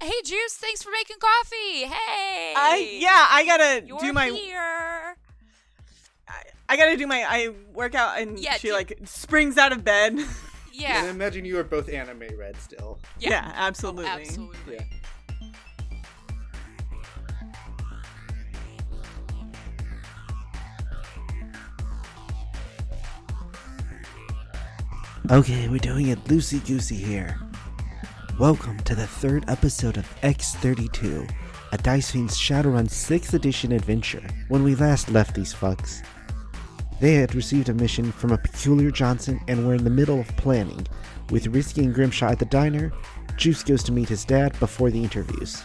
Hey, Juice, thanks for making coffee. Hey. I yeah, I gotta You're do my here. I, I gotta do my I work out and Yeah, she do- like springs out of bed. And Yeah. imagine you are both anime red still. yeah, oh, absolutely. Oh, absolutely. Yeah. Okay, we're doing it loosey goosey here. Welcome to the third episode of X32, a Dice Fiends Shadowrun 6th edition adventure. When we last left these fucks, they had received a mission from a peculiar Johnson and were in the middle of planning. With Risky and Grimshaw at the diner, Juice goes to meet his dad before the interviews.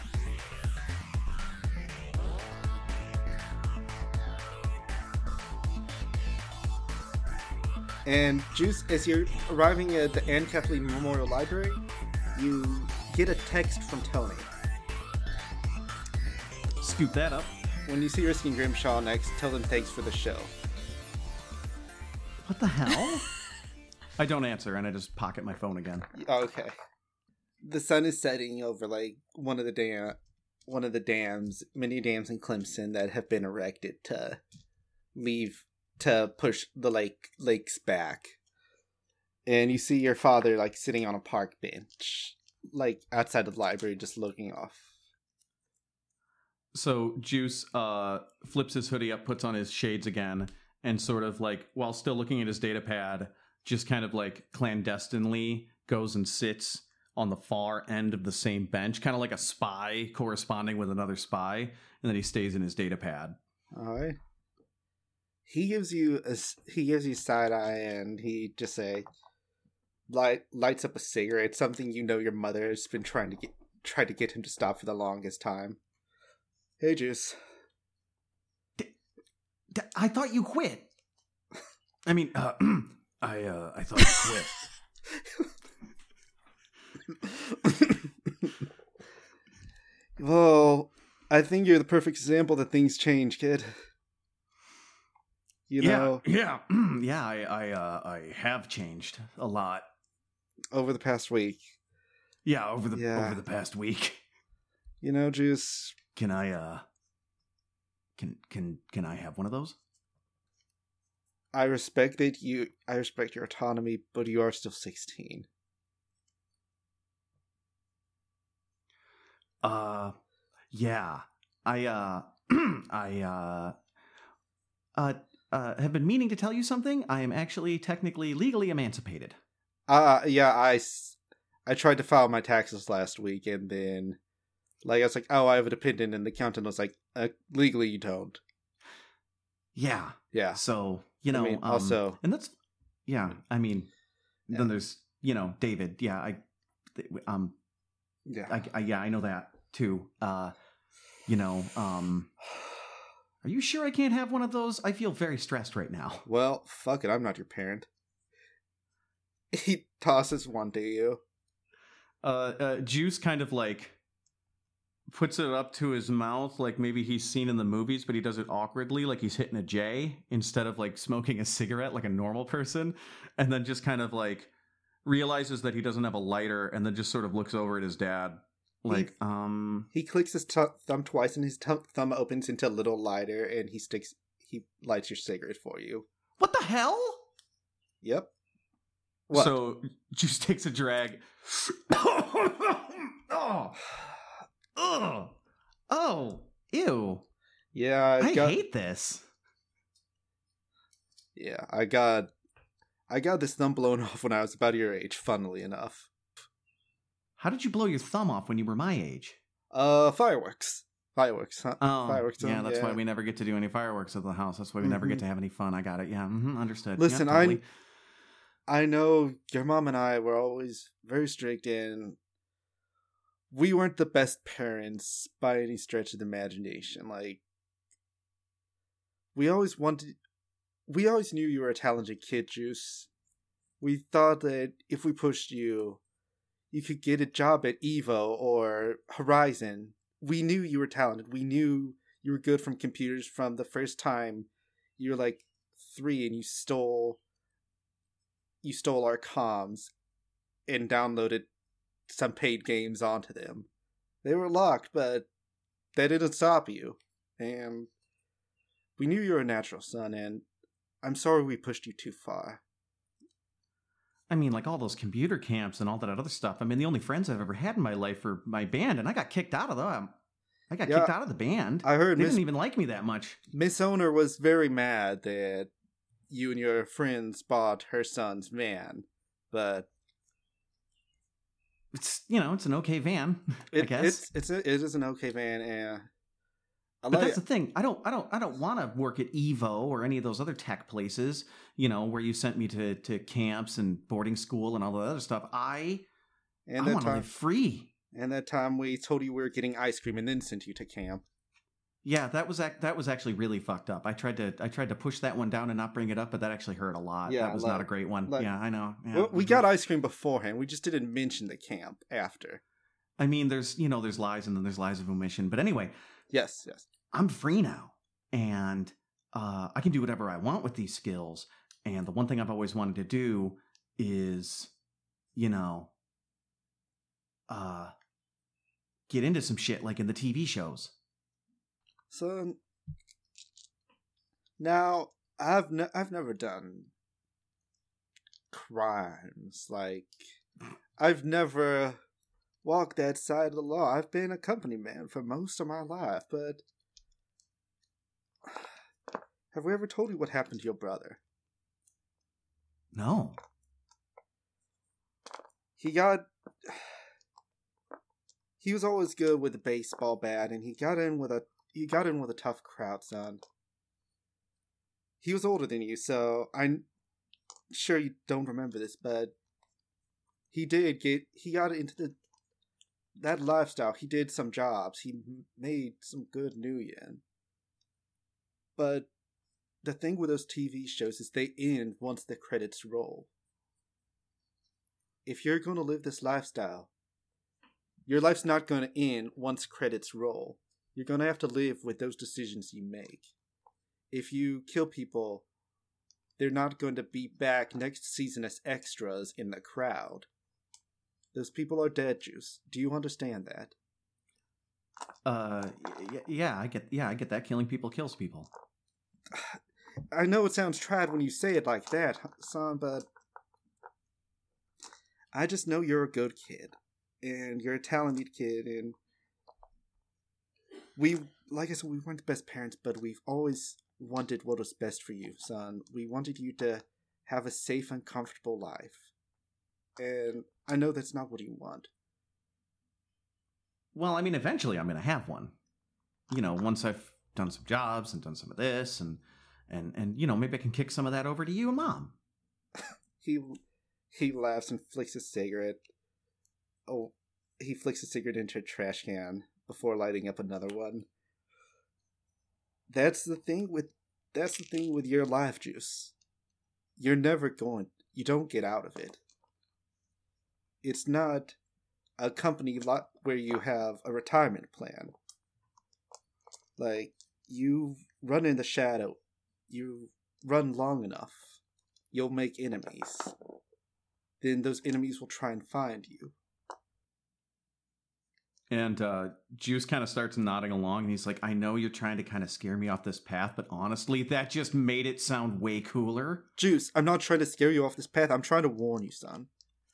And Juice, as you're arriving at the Anne Kathleen Memorial Library, you get a text from Tony. Scoop that up. When you see Risky and Grimshaw next, tell them thanks for the show. What the hell? I don't answer, and I just pocket my phone again. Okay. The sun is setting over like one of the dam, one of the dams, many dams in Clemson that have been erected to leave to push the lake lakes back. And you see your father like sitting on a park bench, like outside of the library, just looking off. So Juice uh, flips his hoodie up, puts on his shades again, and sort of like, while still looking at his data pad, just kind of like clandestinely goes and sits on the far end of the same bench, kind of like a spy corresponding with another spy, and then he stays in his data pad. All right. He gives you a he gives you side eye, and he just say, light lights up a cigarette. Something you know your mother has been trying to get tried to get him to stop for the longest time. Hey, Juice. D- I thought you quit. I mean, uh, I uh, I thought you quit. well, I think you're the perfect example that things change, kid. You know, yeah, yeah, yeah. I I uh, I have changed a lot. Over the past week, Yeah, over the Yeah. over the past week. you know, Juice. Can I uh can can can I have one of those? I respect that you. I respect your autonomy, but you are still sixteen. Uh yeah. I uh I uh uh uh have been meaning to tell you something. I am actually technically legally emancipated. Uh yeah, I I tried to file my taxes last week, and then like I was like, oh, I have a dependent, and the accountant was like, uh, legally you don't. Yeah. Yeah. So, you I know, mean, um, also- and that's yeah, I mean Yeah. then there's, you know, David. Yeah, I th- um Yeah. I, I yeah, I know that too. Uh you know, um are you sure I can't have one of those? I feel very stressed right now. Well, fuck it, I'm not your parent. He tosses one to you. uh, uh juice kind of like puts it up to his mouth like maybe he's seen in the movies but he does it awkwardly like he's hitting a j instead of like smoking a cigarette like a normal person and then just kind of like realizes that he doesn't have a lighter and then just sort of looks over at his dad like um He clicks his tu thumb twice, and his tu- thumb opens into a little lighter, and he sticks. He lights your cigarette for you. what the hell Yep. What? so juice takes a drag oh oh oh ew yeah, I, i got. hate this Yeah, I got. I got this thumb blown off when I was about your age. Funnily enough. How did you blow your thumb off when you were my age? Uh, fireworks. Fireworks. Huh? Oh, fireworks. yeah, that's why we never get to do any fireworks at the house. That's why we never get Mhm. to have any fun. I got it. Yeah, mm-hmm, understood. Listen, yeah, totally. I know your mom and I were always very strict, and we weren't the best parents by any stretch of the imagination. Like, we always wanted, we always knew you were a talented kid, Juice. We thought that if we pushed you, you could get a job at Evo or Horizon. We knew you were talented. We knew you were good from computers from the first time you were like three and you stole you stole our comms and downloaded some paid games onto them. They were locked, but that didn't stop you. And we knew you were a natural son, and I'm sorry we pushed you too far. I mean, like all those computer camps and all that other stuff. I mean, the only friends I've ever had in my life were my band, and I got kicked out of them. Um, I got Yeah. kicked out of the band. I heard they Miss, didn't even like me that much. Miss Owner was very mad that you and your friends bought her son's van, but It's you know, it's an okay van. I guess. it's it's a, it is an okay van, and I But that's the thing. I don't I don't I don't want to work at Evo or any of those other tech places, you know, where you sent me to to camps and boarding school and all the other stuff. I and I want to live free. and that time we told you we were getting ice cream and then sent you to camp. Yeah, that was ac- that was actually really fucked up. I tried to I tried to push that one down and not bring it up, but that actually hurt a lot. Yeah, that was like- not a great one. like- yeah, I know. Yeah. We got ice cream beforehand. We just didn't mention the camp after. I mean, there's you know there's lies and then there's lies of omission. But anyway, Yes, yes. I'm free now, and uh, I can do whatever I want with these skills. And the one thing I've always wanted to do is, you know, uh, get into some shit like in the TV shows. So now I've ne- I've never done crimes like I've never walked that side of the law. I've been a company man for most of my life, but have we ever told you what happened to your brother? No, He got he was always good with the baseball bat and he got in with a he got in with a tough crowd, son. He was older than you, so I'm sure you don't remember this, but he did get he got into the that lifestyle. He did some jobs. He made some good nuyen. But the thing with those TV shows is they end once the credits roll if you're going to live this lifestyle, your life's not going to end once credits roll. You're going to have to live with those decisions you make. If you kill people, they're not going to be back next season as extras in the crowd. Those people are dead, Juice. Do you understand that? uh, y- yeah, I get yeah, I get that. Killing people kills people. I know it sounds trad when you say it like that, son, but I just know you're a good kid, and you're a talented kid, and we, like I said, we weren't the best parents, but we've always wanted what was best for you, son. We wanted you to have a safe and comfortable life, and I know that's not what you want. Well, I mean, eventually I'm going to have one. You know, once I've done some jobs and done some of this, and and and you know, maybe I can kick some of that over to you and mom. He he laughs and flicks a cigarette. Oh, he flicks a cigarette into a trash can before lighting up another one. That's the thing with that's the thing with your life juice. You're never going you don't get out of it. It's not a company lot where you have a retirement plan. Like you run in the shadow. You run long enough. You'll make enemies. Then those enemies will try and find you. And uh, Juice kind of starts nodding along, and he's like, "I know you're trying to kind of scare me off this path, but honestly, that just made it sound way cooler." Juice, I'm not trying to scare you off this path. I'm trying to warn you, son.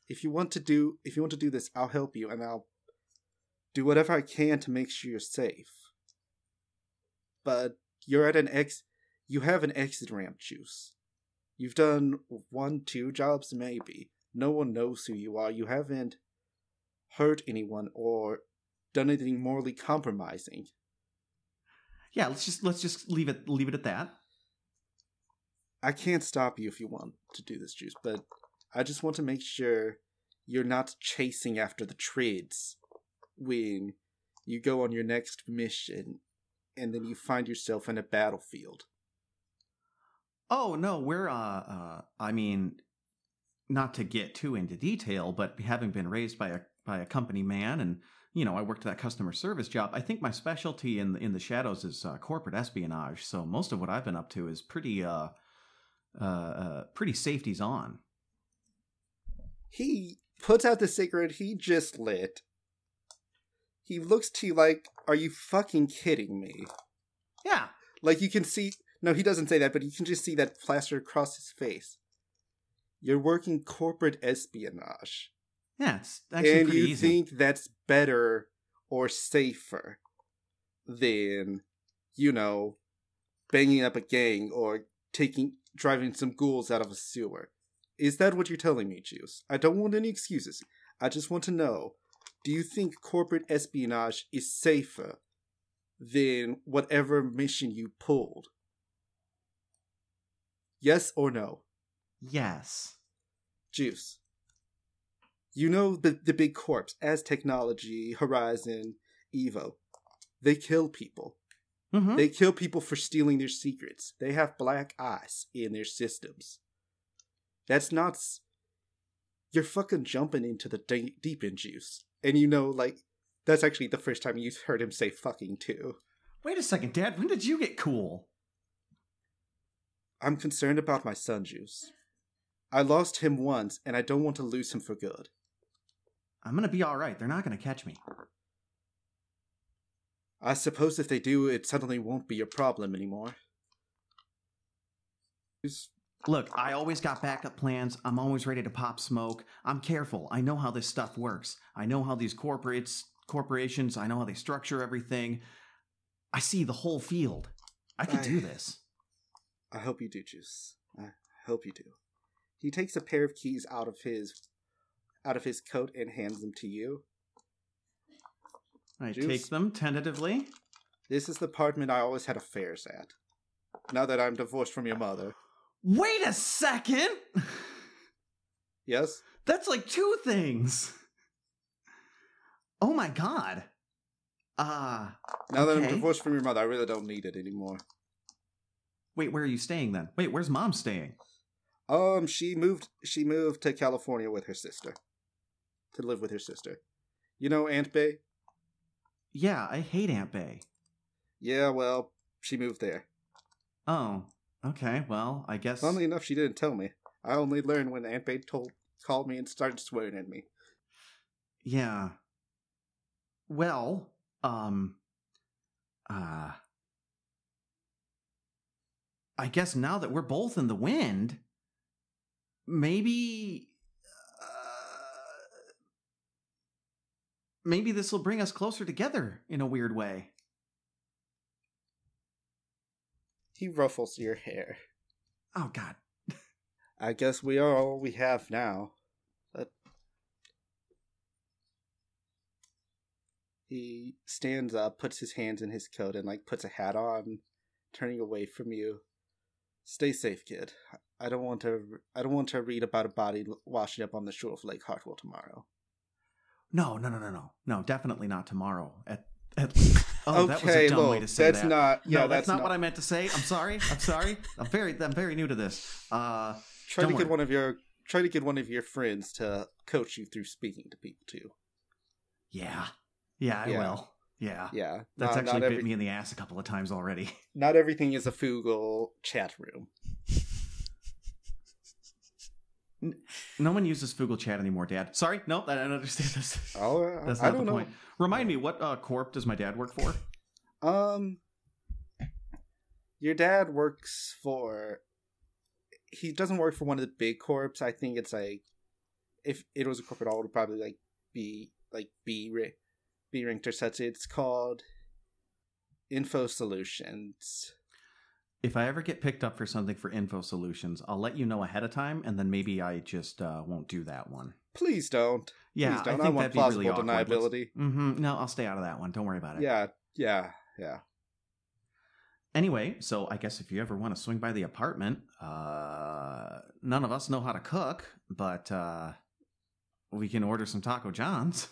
If you want to do if you want to do this, I'll help you and I'll do whatever I can to make sure you're safe. But you're at an ex you have an exit ramp, Juice. You've done one, two jobs maybe. No one knows who you are. You haven't hurt anyone or done anything morally compromising. Yeah, let's just let's just leave it leave it at that. I can't stop you if you want to do this, Juice, but I just want to make sure you're not chasing after the trids when you go on your next mission and then you find yourself in a battlefield. Oh no, we're uh, uh I mean, not to get too into detail, but having been raised by a by a company man and you know, I worked that customer service job. I think my specialty in in the shadows is uh, corporate espionage. So most of what I've been up to is pretty uh uh, uh pretty safeties on. He puts out the cigarette he just lit he looks to you like, "Are you fucking kidding me?" Yeah. Like you can see. No, he doesn't say that, but you can just see that plaster across his face. You're working corporate espionage, Yeah, it's actually and pretty you easy. think that's better or safer than, you know, banging up a gang or taking driving some ghouls out of a sewer. Is that what you're telling me, Juice? I don't want any excuses. I just want to know: Do you think corporate espionage is safer than whatever mission you pulled? Yes or no? yes. Juice. You know the the big corps, Aztechnology, Horizon, Evo. They kill people. hmm They kill people for stealing their secrets. They have black IC in their systems. That's not. s- You're fucking jumping into the de- deep end juice. And you know, like, that's actually the first time you've heard him say fucking too. Wait a second, Dad. When did you get cool? I'm concerned about my son, Juice. I lost him once, and I don't want to lose him for good. I'm gonna be all right. They're not gonna catch me. I suppose if they do, it suddenly won't be a problem anymore. Look, I always got backup plans. I'm always ready to pop smoke. I'm careful. I know how this stuff works. I know how these corporates, corporations, I know how they structure everything. I see the whole field. I could do this. I hope you do, Juice. I hope you do. He takes a pair of keys out of his out of his coat and hands them to you. I Juice. take them tentatively. This is the apartment I always had affairs at. Now that I'm divorced from your mother. Wait a second! Yes? That's like two things. Oh my god. Ah. Now that I'm divorced from your mother, I really don't need it anymore. wait, where are you staying then? Wait, where's mom staying? Um, she moved she moved to California with her sister. To live with her sister. You know Aunt Bay? Yeah, I hate Aunt Bay. Yeah, well, she moved there. Oh, okay. Well, I guess. Funnily enough, she didn't tell me. I only learned when Aunt Bay told called me and started swearing at me. Yeah. Well, um. Uh. I guess now that we're both in the wind, maybe. Maybe this will bring us closer together in a weird way. He ruffles your hair. Oh, God. I guess we are all we have now. But he stands up, puts his hands in his coat, and like puts a hat on, turning away from you. Stay safe, kid. I don't want to. I don't want to read about a body washing up on the shore of Lake Hartwell tomorrow. No, no, no, no, no. No, definitely not tomorrow. At, at least. Oh, that was a dumb way to say that's that. not. Yeah, no, that's, that's, not, what I meant to say. I'm sorry. I'm sorry. I'm very I'm very new to this. Uh Try to don't get worry. one of your. Try to get one of your friends to coach you through speaking to people too. yeah. Yeah, I Yeah. will. Yeah. Yeah, That's not, actually not bit every- me in the ass a couple of times already. Not everything is a Fugle chat room. No one uses Fugle chat anymore, Dad. Sorry, no, I don't understand this. Oh, uh, That's I not don't the know. point. Remind me, what uh, corp does my dad work for? Um, your dad works for. He doesn't work for one of the big corps. I think it's like, if it was a corporate, all it would probably like be like B B ranked or such. It's called Info Solutions. If I ever get picked up for something for Info Solutions, I'll let you know ahead of time, and then maybe I just uh, won't do that one. Please don't. Yeah, Please don't. I think want that'd be really plausible awkward. deniability. Mm-hmm. No, I'll stay out of that one. Don't worry about it. Yeah, yeah, yeah. Anyway, so I guess if you ever want to swing by the apartment, uh, none of us know how to cook, but uh, we can order some Taco Johns.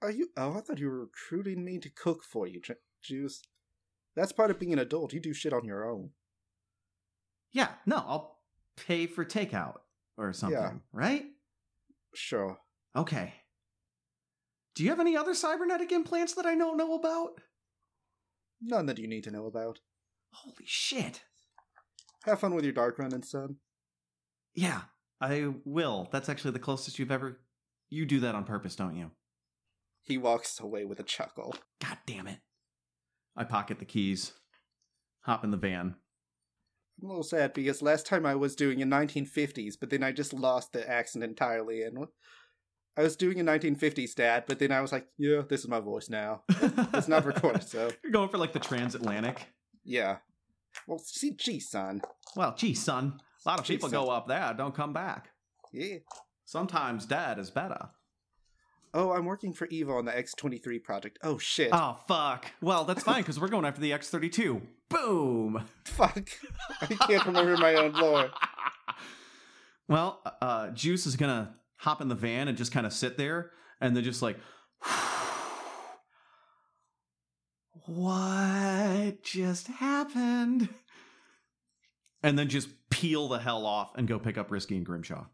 Are you? Oh, I thought you were recruiting me to cook for you, Ju- Juice. That's part of being an adult. You do shit on your own. Yeah, no, I'll pay for takeout or something, yeah. right? Sure. Okay. Do you have any other cybernetic implants that I don't know about? None that you need to know about. Holy shit. Have fun with your dark running, son. Yeah, I will. That's actually the closest you've ever. You do that on purpose, don't you? He walks away with a chuckle. God damn it. I pocket the keys, hop in the van. I'm a little sad because last time I was doing in 1950s, but then I just lost the accent entirely. And I was doing a 1950s dad, but then I was like, yeah, this is my voice now. It's not recorded, so You're going for like the transatlantic. yeah. Well, see, gee, son. Well, gee, son, a lot of Gee, people son. go up there, don't come back. Yeah. Sometimes dad is better. Oh, I'm working for Eva on the X23 project. Oh, shit. Oh, fuck. Well, that's fine because we're going after the X32. Boom. Fuck. I can't remember my own lore. well, uh, Juice is gonna hop in the van and just kind of sit there, and then just like, what just happened? And then just peel the hell off and go pick up Risky and Grimshaw.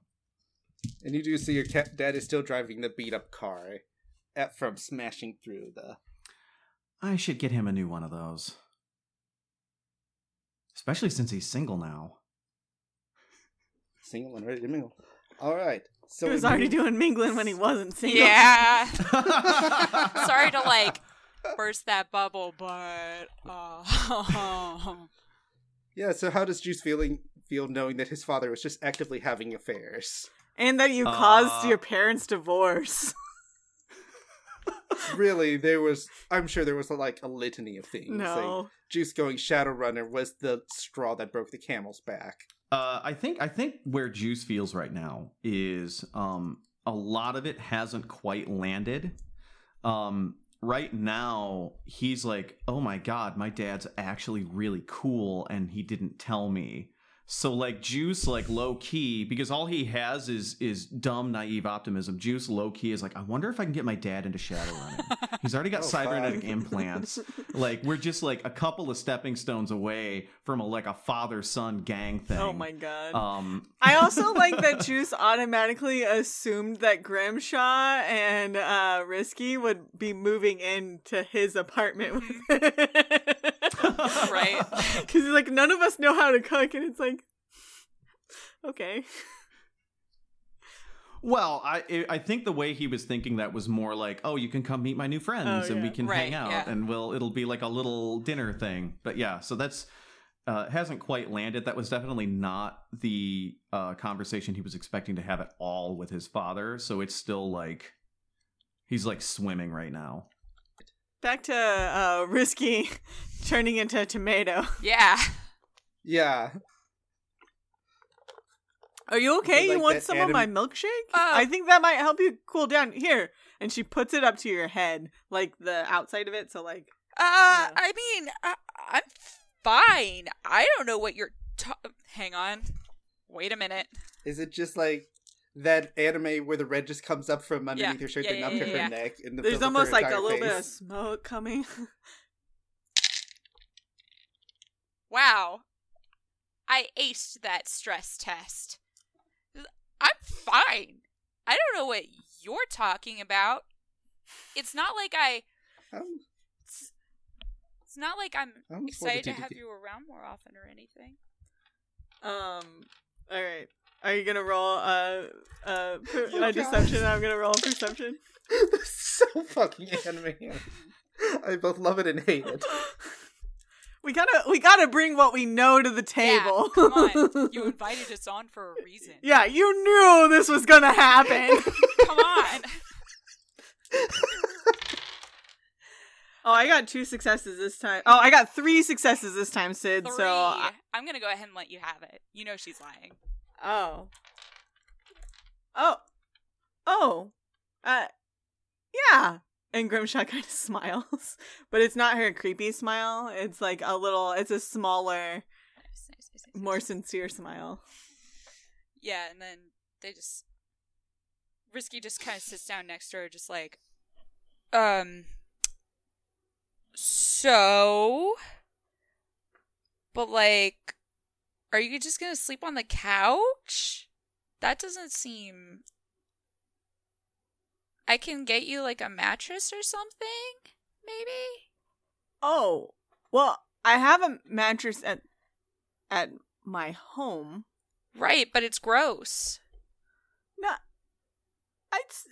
And you do see your cat dad is still driving the beat up car at, from smashing through the. I should get him a new one of those, especially since he's single now. Single and ready to mingle. All right. So he was already move- doing mingling when he wasn't single. Yeah. Sorry to like burst that bubble, but uh, Yeah. So how does Juice feeling feel knowing that his father was just actively having affairs? And that you Uh, caused your parents' divorce. really, there was. I'm sure there was like a litany of things. Like, No. Juice going Shadowrunner was the straw that broke the camel's back. Uh, I think I think where Juice feels right now is um, a lot of it hasn't quite landed. Um, right now, he's like, "Oh my god, my dad's actually really cool, and he didn't tell me." So like Juice, like low key, because all he has is is dumb, naive optimism. Juice low key is like, I wonder if I can get my dad into Shadowrunning. He's already got Oh, cybernetic fuck. implants. Like we're just like a couple of stepping stones away from a like a father son gang thing. Oh my god. Um, I also like that Juice automatically assumed that Grimshaw and uh, Risky would be moving into his apartment. Right. Because he's like, none of us know how to cook. And it's like, okay. well, I I think the way he was thinking that was more like, oh, you can come meet my new friends Oh, and we yeah. can hang out yeah. and we'll it'll be like a little dinner thing. But yeah, so that's uh, hasn't quite landed. That was definitely not the uh, conversation he was expecting to have at all with his father. So it's still like he's like swimming right now. Back to uh, Risky turning into a tomato. yeah. Yeah. Are you okay? Like you want some anim- of my milkshake? Uh, I think that might help you cool down. Here. And she puts it up to your head, like the outside of it. So, like, Uh, Yeah. I mean, I, I'm fine. I don't know what you're. Ta- Hang on. Wait a minute. Is it just like that anime where the red just comes up from underneath Yeah, your shirt yeah, and yeah, up yeah, to her yeah. neck? And the there's fills up her almost like a entire little bit of smoke coming. Wow. I aced that stress test. I'm fine. I don't know what you're talking about. It's not like I. Um, It's, it's not like I'm I almost excited to to have you around more often or anything. Um. All right. Are you gonna roll a a, a God. deception? I'm gonna roll a perception. this is so fucking anime. I both love it and hate it. We gotta we gotta bring what we know to the table. Yeah, come on. You invited us on for a reason. yeah, you knew this was gonna happen. Come on. oh, I got two successes this time. Oh, I got three successes this time, Sid. Three. So I- I'm gonna go ahead and let you have it. You know she's lying. Oh, oh, oh, uh, yeah. And Grimshaw kind of smiles, but it's not her creepy smile. It's like a little. It's a smaller, more sincere smile. Yeah, and then they just Risky just kind of sits down next to her, just like, um, so, but like, are you just gonna sleep on the couch? That doesn't seem. I can get you like a mattress or something, maybe. Oh, well, I have a mattress at at my home. Right, but it's gross. No, it's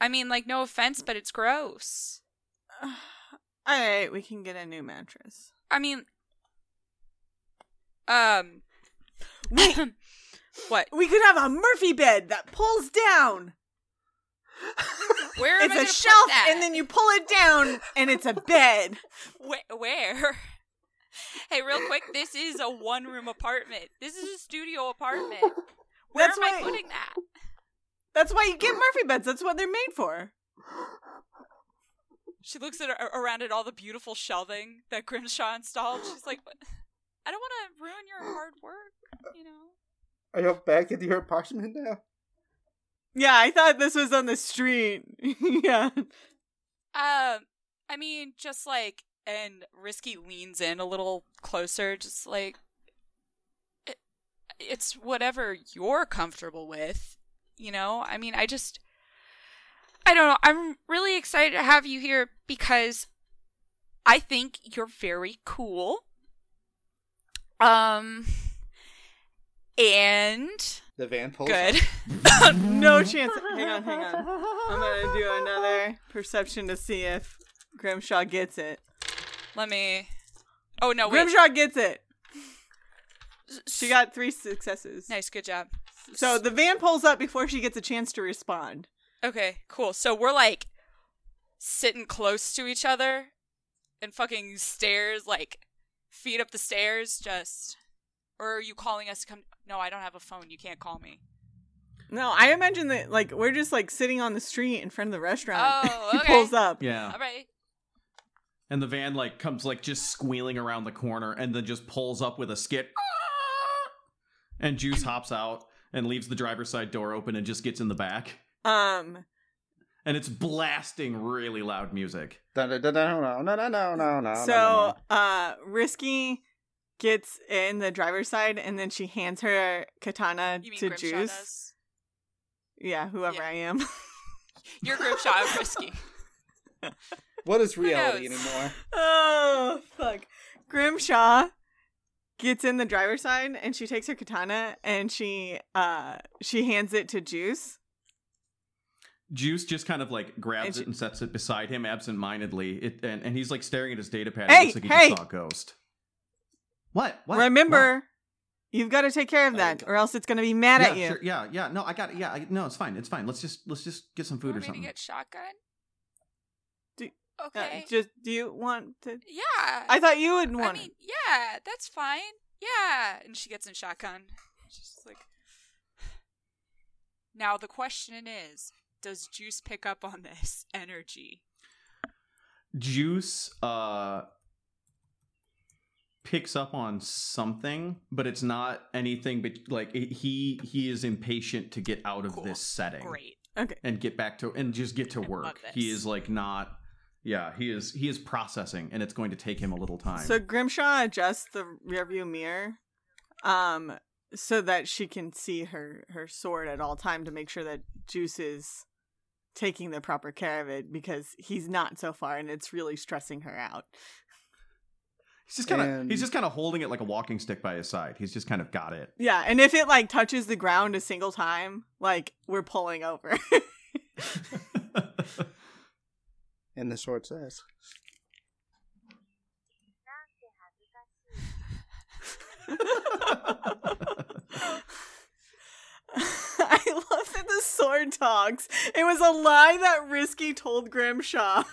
I mean, like, no offense, but it's gross. All right, we can get a new mattress. I mean, um, Wait, what? we could have a Murphy bed that pulls down. Where am it's I a shelf, and then you pull it down, and it's a bed. Where? where? hey, real quick, this is a one-room apartment. This is a studio apartment. Where That's am I why- putting that? That's why you get Murphy beds. That's what they're made for. She looks at around at all the beautiful shelving that Grimshaw installed. She's like, "But I don't want to ruin your hard work, you know." Are you back at your apartment now? Yeah, I thought this was on the street. yeah. Um, I mean, just like, and Risky leans in a little closer, just like, it, it's whatever you're comfortable with, you know? I mean, I just, I don't know. I'm really excited to have you here because I think you're very cool. Um, and The van pulls. good. no chance. Hang on, hang on. I'm gonna do another perception to see if Grimshaw gets it. Let me. Oh no! Wait. Grimshaw gets it. She got three successes. nice. Good job. So the van pulls up before she gets a chance to respond. Okay, cool. So we're like sitting close to each other and fucking stairs, like feet up the stairs, just. Or are you calling us to come? No, I don't have a phone. You can't call me. No, I imagine that like we're just like sitting on the street in front of the restaurant. Oh, he pulls up. Yeah. All right. And the van like comes like just squealing around the corner and then just pulls up with a skit. And Juice hops out and leaves the driver's side door open and just gets in the back. Um, and it's blasting really loud music. No, no, no, no, no, So, uh, Risky gets in the driver's side, and then she hands her katana to Juice. Does? Yeah, whoever yeah. I am. Your Grimshaw of Risky. what is reality anymore? Oh, fuck. Grimshaw gets in the driver's side and she takes her katana and she uh she hands it to Juice Juice just kind of like grabs And she- it and sets it beside him absentmindedly. It and, and he's like staring at his data pad. Hey, it looks like he hey! just saw a ghost. What? What? Remember, you've got to take care of that, Okay. or else it's going to be mad What? at you. sure, yeah, yeah. No, I got it. Yeah, I, no, it's fine. It's fine. Let's just let's just get some food Want or me to something. get shotgun? Do- Uh, okay. just do you want to? yeah. I thought you would I want. mean, yeah, that's fine. Yeah. And she gets in shotgun. She's just like. Now the question is, does Juice pick up on this energy? Juice uh picks up on something, but it's not anything but like it- he he is impatient to get out of Cool. this setting Great. Okay. and get back to and just get to work. He is like not yeah, he is he is processing and it's going to take him a little time. So Grimshaw adjusts the rearview mirror, um, so that she can see her her sword at all time to make sure that Juice is taking the proper care of it because he's not so far, and it's really stressing her out. he's just kind of And- he's just kind of holding it like a walking stick by his side. He's just kind of got it. Yeah, and if it like touches the ground a single time, like we're pulling over. And the sword says. I love that the sword talks. It was a lie that Risky told Grimshaw.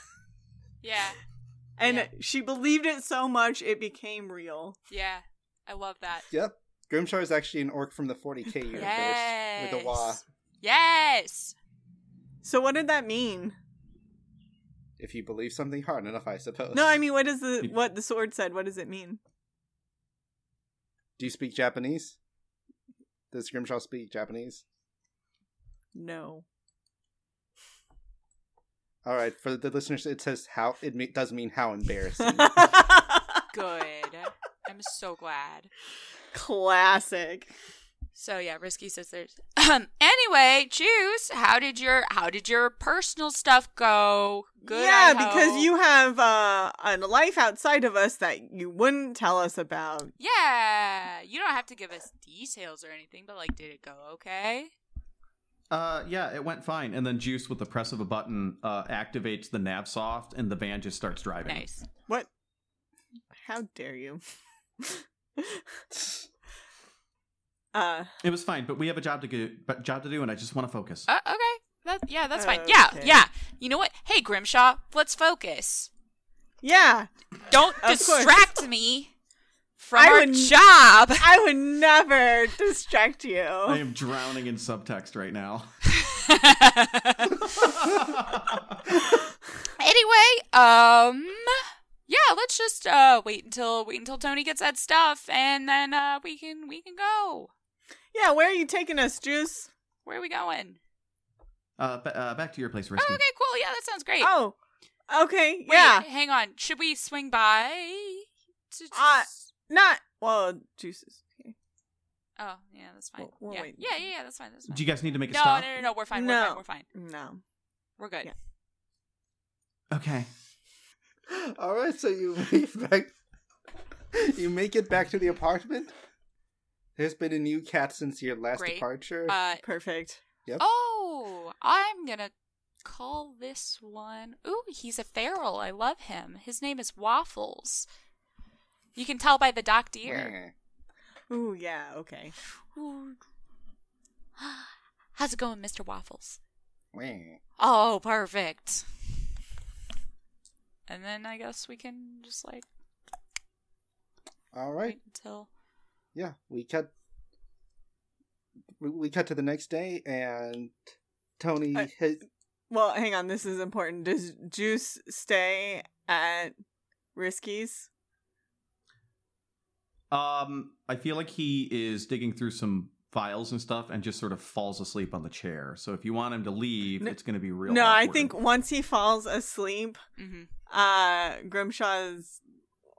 Yeah. And Yeah. she believed it so much it became real. Yeah. I love that. Yep. Grimshaw is actually an orc from the 40k universe with a wah. Yes. Yes. So what did that mean? If you believe something hard enough, I suppose. No, I mean what is the what the sword said? What does it mean? Do you speak Japanese? Does Grimshaw speak Japanese? No. All right, for the listeners, it says how it me- does mean how embarrassing. Good. I'm so glad. Classic. So yeah, Risky says there's um anyway, Juice, how did your how did your personal stuff go? Good. yeah, I because you have uh, a life outside of us that you wouldn't tell us about. Yeah. You don't have to give us details or anything, but like did it go okay? Uh, yeah, it went fine. And then Juice, with the press of a button, uh, activates the nav soft, and the van just starts driving. Nice. What? How dare you? uh, It was fine, but we have a job to do. But job to do, and I just want to focus. Uh, okay. That, yeah, that's fine. Yeah, Okay. yeah. You know what? Hey, Grimshaw, let's focus. yeah, Don't Of course. distract me from I our would- job. I would never distract you. I am drowning in subtext right now. anyway, um, yeah, let's just uh wait until wait until Tony gets that stuff, and then uh we can we can go. Yeah, where are you taking us, Juice? Where are we going? uh, ba- uh, back to your place, Oh, Risky. okay, cool. Yeah, that sounds great. Oh, okay, Wait, yeah. hang on. Should we swing by? to Uh, Not well, Juices. is oh, yeah, that's fine. we'll- we'll yeah. wait. yeah, yeah, yeah, that's fine. That's fine. Do you guys need to make a no, stop? no, no, no, we're fine. We're No. fine. We're fine. No. We're good. Yeah. Okay. All right, so you make back. You make it back to the apartment. There's been a new cat since your last Great. departure. Uh, Perfect. Yep. Oh, I'm gonna call this one. Ooh, he's a feral. I love him. His name is Waffles. You can tell by the docked ear. Ooh, yeah, okay. Ooh. How's it going, Mr. Waffles? Meh. Oh, perfect. And then I guess we can just like All right. wait until. Yeah, we cut. We we cut to the next day, and Tony Uh, has. Well, hang on, this is important. Does Juice stay at Risky's? Um, I feel like he is digging through some files and stuff, and just sort of falls asleep on the chair. So if you want him to leave, No- it's going to be real. no, I think once he falls asleep, hmm uh Grimshaw's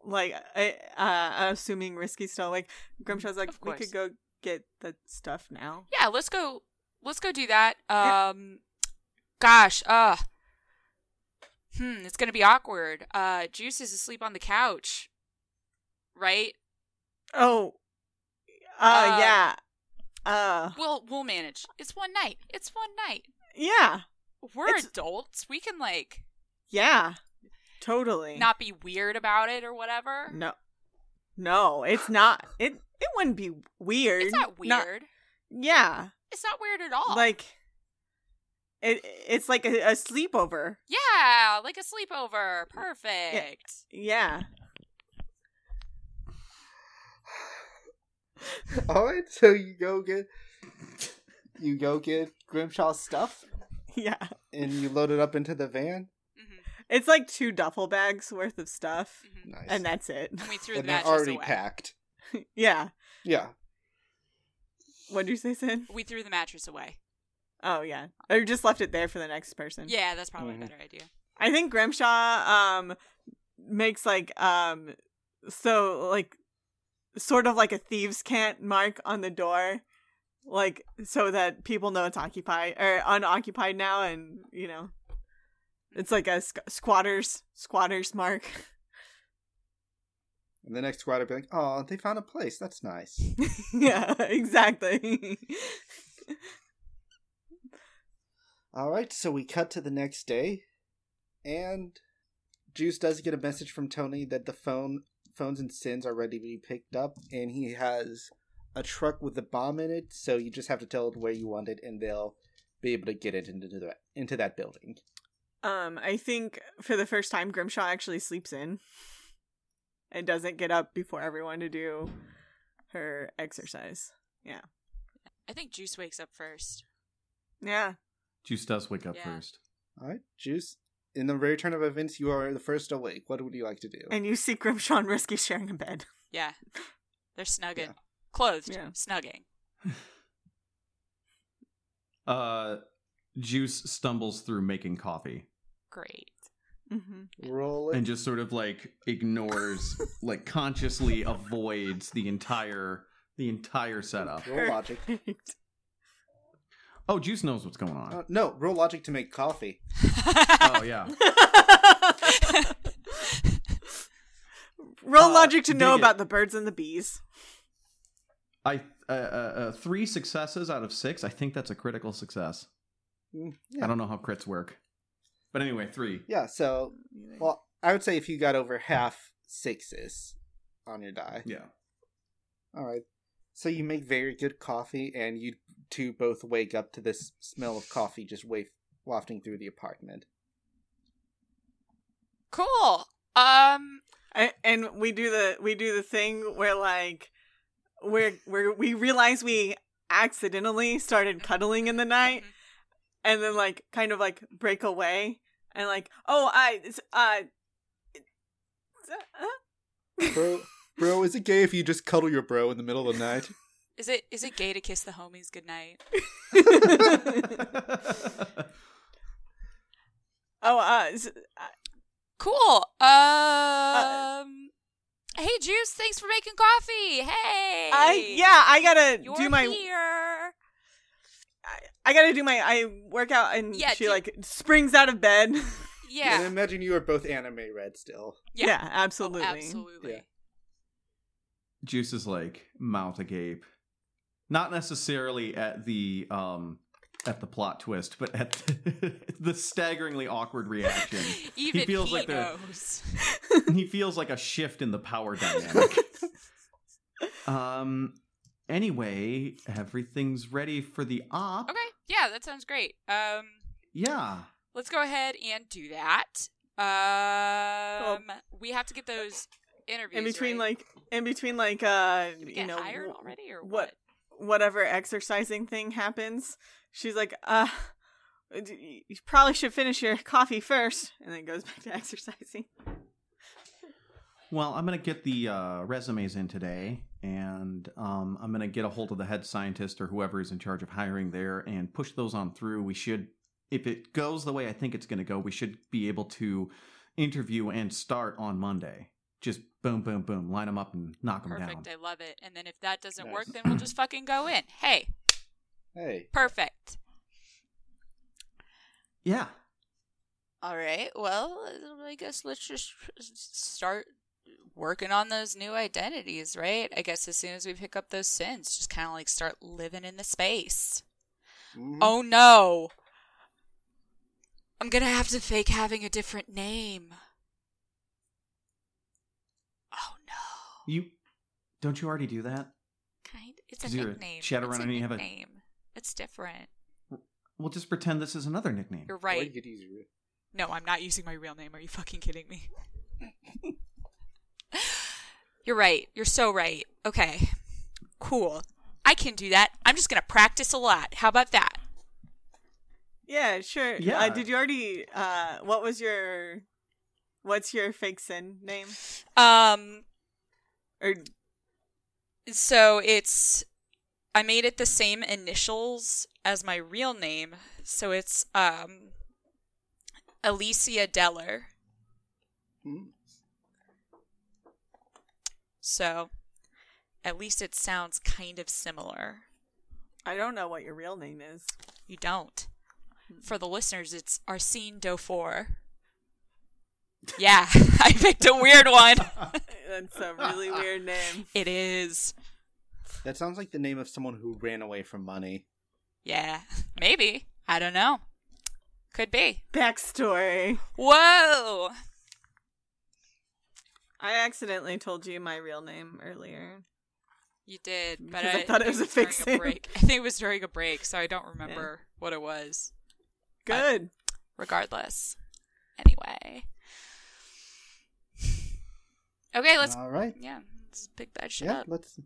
like uh, uh assuming Risky's still like Grimshaw's like we could go get the stuff now. Yeah, let's go. Let's go do that. Yeah. Um, gosh, uh, hmm, it's gonna be awkward. Uh, Juice is asleep on the couch, right? Oh. Uh, Uh, yeah. Uh We'll we'll manage. It's one night. It's one night. yeah. We're adults. We can like Yeah. Totally. not be weird about it or whatever. No. No, it's not. It it wouldn't be weird. It's not weird. yeah. It's not weird at all. Like it it's like a, a sleepover. yeah, like a sleepover. Perfect. Yeah. All right, so you go get. You go get Grimshaw's stuff, Yeah. and you load it up into the van. It's like two duffel bags worth of stuff. hmm Nice. And that's it. And we threw and the they're mattress already away. packed. yeah. Yeah. What'd you say, Sid? We threw the mattress away. Oh yeah. Or just left it there for the next person. Yeah, that's probably Mhm. a better idea. I think Grimshaw um makes like um so like sort of like a thieves can't mark on the door like so that people know it's occupied or unoccupied now and you know it's like a squ- squatters squatters mark And the next would be like, "Oh, they found a place. That's nice." yeah exactly All right, so we cut to the next day, and Juice does get a message from Tony that the phone phones and SINs are ready to be picked up, and he has a truck with a bomb in it. So you just have to tell it where you want it, and they'll be able to get it into that into that building. Um i think for the first time grimshaw actually sleeps in and doesn't get up before everyone to do her exercise Yeah. I think Juice wakes up first. yeah Juice does wake up Yeah. first. All right, Juice. In the very turn of events, you are the first awake. What would you like to do? and you see grimshaw and risky sharing a bed Yeah. They're snugging. Yeah. Clothed. Yeah. Snugging. Uh, Juice stumbles through making coffee Great. mm-hmm. Roll it. and just sort of like ignores, like consciously avoids the entire the entire setup. Roll logic. Oh, Juice knows what's going on. Uh, no, roll logic to make coffee. Oh yeah. Roll Uh, logic to know it. about the birds and the bees. I uh, uh, uh, three successes out of six. I think that's a critical success. Mm, I don't know how crits work, but anyway, three. yeah, so well, I would say if you got over half sixes on your die. Yeah. All right. So you make very good coffee, and you two both wake up to this smell of coffee just waf- wafting through the apartment. Cool. Um, I, and we do the we do the thing where like where where we realize we accidentally started cuddling in the night Mhm. and then like kind of like break away and like oh I it's, uh, uh Bro, bro, is it gay if you just cuddle your bro in the middle of the night? is it is it gay to kiss the homies goodnight? oh uh, s- Cool. Um. hey, Juice. Thanks for making coffee. Hey. I yeah I gotta You're do my here. I, I gotta do my I work out and Yeah, she do- like springs out of bed Yeah. And imagine you are both anime red still. Yeah. yeah, Oh, absolutely absolutely. Yeah. Juice is like mouth agape, not necessarily at the um at the plot twist, but at the, the staggeringly awkward reaction. Even he, feels like the- knows. he feels like a shift in the power dynamic. um. Anyway, everything's ready for the op. Okay. Yeah, that sounds great. Um. Yeah. Let's go ahead and do that. Um, we have to get those interviews in between right? like in between like uh Did we you know hired wh- already or what what? whatever exercising thing happens she's like uh you probably should finish your coffee first and then goes back to exercising Well, I'm gonna get the uh, resumes in today, and um, I'm gonna get a hold of the head scientist or whoever is in charge of hiring there, and push those on through. We should, if it goes the way I think it's gonna go, we should be able to interview and start on Monday. Just boom, boom, boom, line them up and knock them Perfect. down. Perfect. I love it. And then if that doesn't Nice. work, then we'll just fucking go in. Hey, Hey. perfect. Yeah. All right. Well, I guess let's just start working on those new identities, right? I guess as soon as we pick up those SINs, just kind of like start living in the space. Mhm. Oh no. I'm gonna have to fake having a different name. Oh no. You don't you already do that? Kind. It's a 'Cause you're a nickname. Shadowrun it's a and you have a- nickname. It's different. We'll just pretend this is another nickname. You're Or right. you could use No, I'm not using my real name. Are you fucking kidding me? You're right. You're so right. Okay. Cool. I can do that. I'm just going to practice a lot. How about that? yeah sure Yeah. uh, did you already uh what was your what's your fake SIN name Um or so it's I made it the same initials as my real name. So it's um Alicia Deller. Hmm. So at least it sounds kind of similar. i don't know what your real name is You don't. Hmm. For the listeners, it's Arsene Dofour. Yeah, I picked a weird one. that's a really weird name It is. That sounds like the name of someone who ran away from money. Yeah, maybe. I don't know. Could be. backstory Whoa! I accidentally told you my real name earlier You did, but I I, thought it think was a was during fixin'. break. I think it was during a break, so I don't remember what it was. good Regardless. Anyway. Okay, let's. All right. Yeah, let's pick that shit up. Yeah, up. let's.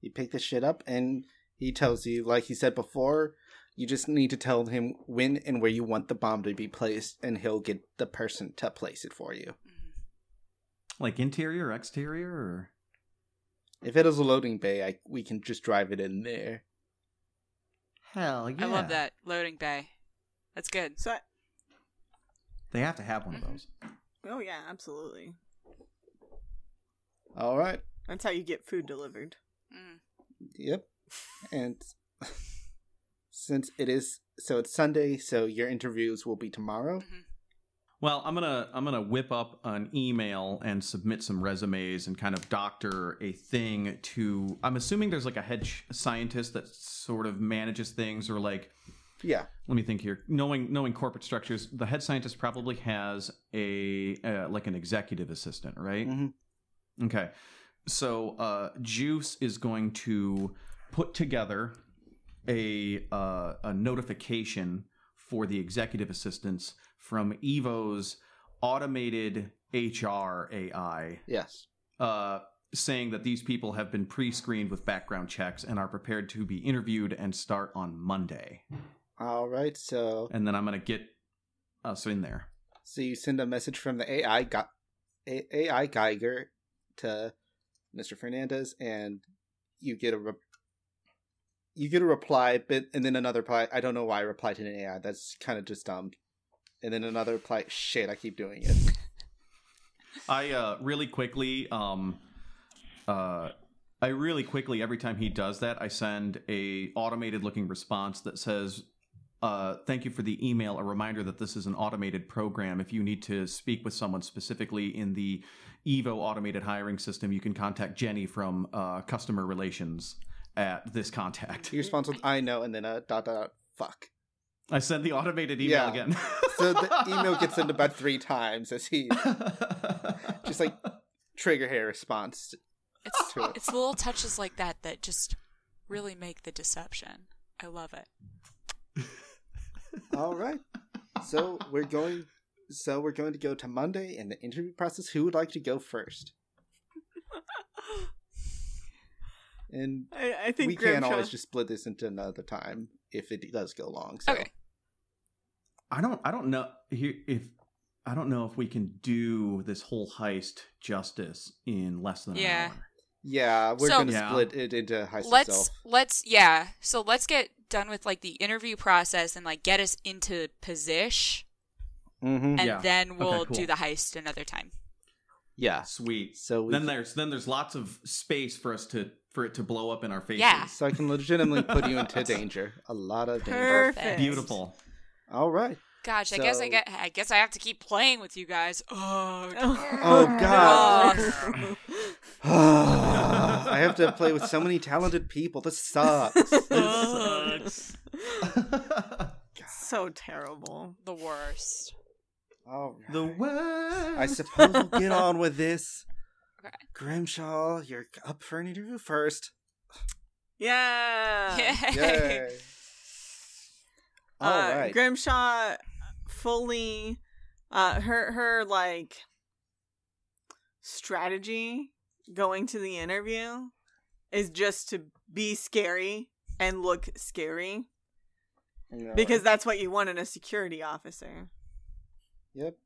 You pick this shit up, and he tells you, like he said before, you just need to tell him when and where you want the bomb to be placed, and he'll get the person to place it for you. Like interior, exterior, or If it is a loading bay, I, we can just drive it in there. hell yeah! I love that loading bay. That's good. so I- They have to have one of Mhm. those. oh yeah absolutely All right. that's how you get food delivered Mm. Yep. And since it is so it's Sunday, so your interviews will be tomorrow. Mhm. Well, I'm gonna I'm gonna whip up an email and submit some resumes and kind of doctor a thing to. I'm assuming there's like a head scientist that sort of manages things, or like Yeah. let me think here. Knowing knowing corporate structures, the head scientist probably has a uh, like an executive assistant, right? Mhm. Okay. So uh, Juice is going to put together a uh, a notification for the executive assistants from Evo's automated HR AI, Yes. uh, saying that these people have been pre-screened with background checks and are prepared to be interviewed and start on Monday. All right. So And then I'm gonna get us in there. so you send a message from the AI gu- A- AI Geiger to Mr. Fernandez, and you get a re- you get a reply, but and then another reply. I don't know why I replied to an AI. That's kind of just dumb. And then another reply. Shit, I keep doing it. I uh really quickly um uh I really quickly every time he does that I send a automated looking response that says uh thank you for the email a reminder that this is an automated program if you need to speak with someone specifically in the Evo automated hiring system you can contact Jenny from uh customer relations at this contact. Your response was I know, and then a dot dot dot fuck. I send the automated email Yeah. again. So the email gets sent about three times as he just like trigger hair response. It's To it. it's little touches like that that just really make the deception. I love it. All right. So we're going. So we're going to go to Monday in the interview process. Who would like to go first? And I, I think we can Grimshaw- always just split this into another time if it does go long. So Okay. I don't I don't know if I don't know if we can do this whole heist justice in less than Yeah. an hour. yeah, we're So- going to Yeah. split it into heist let's itself. let's yeah. So let's get done with like the interview process and like get us into position, Mm-hmm. and Yeah. then we'll cool. do the heist another time. Yeah. Sweet. So we Then there's then there's lots of space for us to for it to blow up in our faces. Yeah. so I can legitimately put you into danger. A lot of danger. Perfect. Beautiful. All right. Gosh, I guess I get. I guess I have to keep playing with you guys. Oh, Oh, God. God. I have to play with so many talented people. This sucks. This sucks. so terrible. the worst. All right. the worst. I suppose we'll get on with this. Okay. Grimshaw, you're up for an interview first. Yeah. Yay. All uh, right. Grimshaw fully uh her her like strategy going to the interview is just to be scary and look scary All because that's what you want in a security officer. Yep.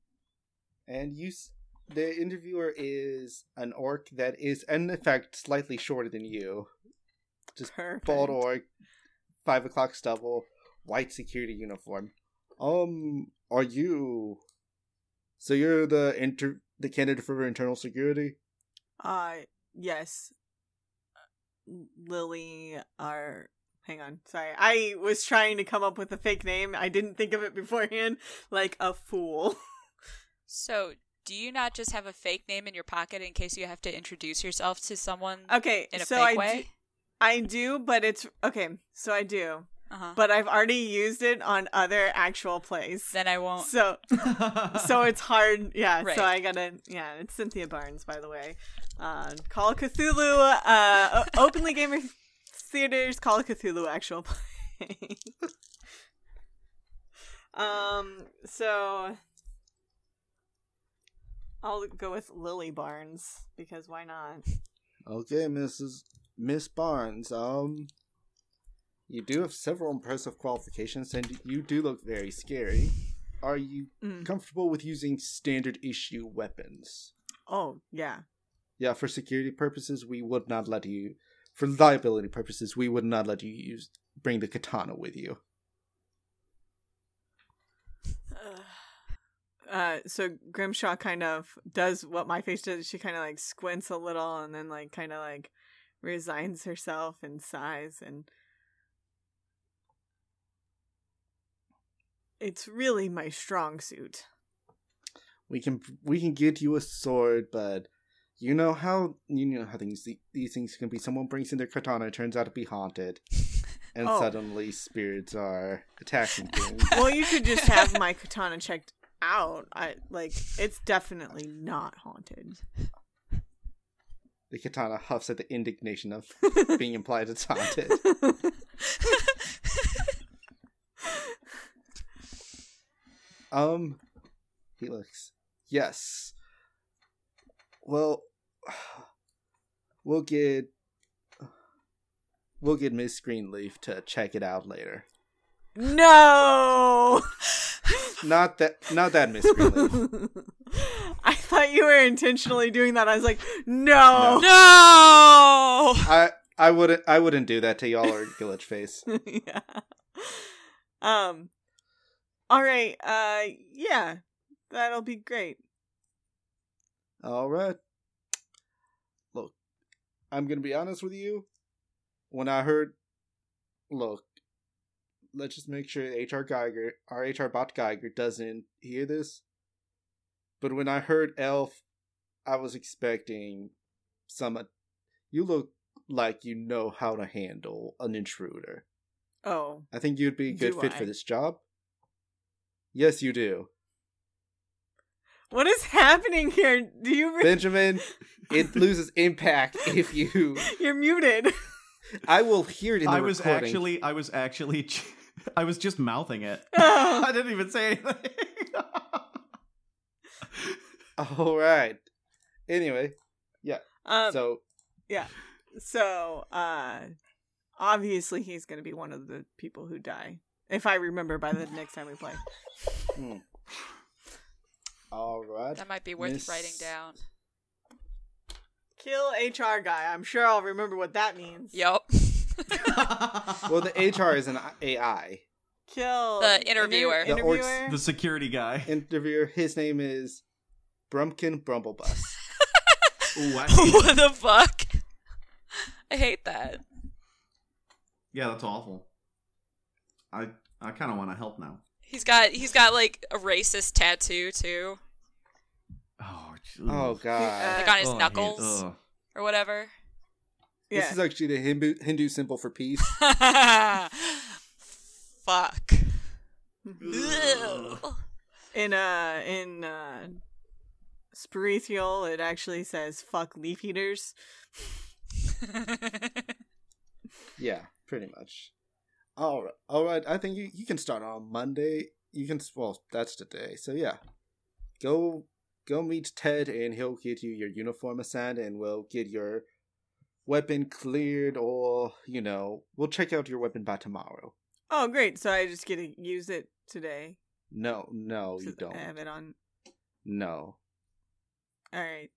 And you, s- the interviewer is an orc that is, in effect, slightly shorter than you. Just Perfect. bald orc, five o'clock stubble, white security uniform. Um, are you? So you're the inter the candidate for internal security? Uh yes. Lily are hang on. Sorry. I was trying to come up with a fake name. I didn't think of it beforehand like a fool. So, do you not just have a fake name in your pocket in case you have to introduce yourself to someone Okay, in a so fake I way? do, I do, but it's okay. So I do, uh-huh. but I've already used it on other actual plays. then I won't. So so it's hard. Yeah. Right. So I gotta. Yeah. It's Cynthia Barnes, by the way. Uh, Call Cthulhu. Uh, openly gamer theaters. Call Cthulhu actual play. um. So. I'll go with Lily Barnes because why not? Okay, Mrs. Miss Barnes. Um, you do have several impressive qualifications, and you do look very scary. Are you Mm. comfortable with using standard issue weapons? Oh yeah. Yeah, for security purposes, we would not let you. For liability purposes, we would not let you use bring the katana with you. Uh, so Grimshaw kind of does what my face does. She kind of like squints a little and then like kind of like resigns herself and sighs and it's really my strong suit. We can we can get you a sword, but you know how you know how things these things can be. Someone brings in their katana, it turns out to be haunted, and Oh. suddenly spirits are attacking things. Well, you could just have my katana checked out. I like it's definitely not haunted. the katana huffs at the indignation of being implied it's haunted. Um, Helix. Yes. Well, we'll get we'll get Miss Greenleaf to check it out later. no. Not that, not that Miss Greenleaf. I thought you were intentionally doing that. I was like, no. no. I I wouldn't I wouldn't do that to y'all or Glitch Face. yeah. Um. All right. Uh. Yeah. That'll be great. All right. Look, I'm gonna be honest with you. When I heard, look, let's just make sure HR Geiger, our HR bot Geiger, doesn't hear this. But when I heard Elf, I was expecting some. You look like you know how to handle an intruder. Oh. I think you'd be a good fit I? for this job. Yes, you do. What is happening here? Do you? Re- Benjamin, it loses impact if you. You're muted. I will hear it in the I was recording. actually, I was actually, I was just mouthing it. Oh. I didn't even say anything. All right. Anyway, Um. so Yeah. So, uh, obviously he's going to be one of the people who die. If I remember by the next time we play. hmm. all right. That might be worth Miss- writing down. Kill HR guy. I'm sure I'll remember what that means. Yep. Well, the HR is an AI Kill The interviewer. The interviewer. orcs- the security guy. interviewer. His name is Brumpkin Brumblebus. Ooh, what the fuck? I hate that. yeah, that's awful. I, I kind of want to help now. He's got he's got like a racist tattoo too, Oh, j- oh. God. like on his Oh, I hate- knuckles or whatever. yeah. This is actually the Hindu Hindu symbol for peace. Fuck. In uh in uh Sperethiel, it actually says "fuck leaf eaters." Yeah, pretty much. All right, all right. I think you, you can start on Monday. You can well, that's today. So yeah, go go meet Ted, and he'll get you your uniform assigned, and we'll get your weapon cleared, or you know, we'll check out your weapon by tomorrow. Oh, great! So I just get to use it today. No, no, you don't. I have it on. No, All right.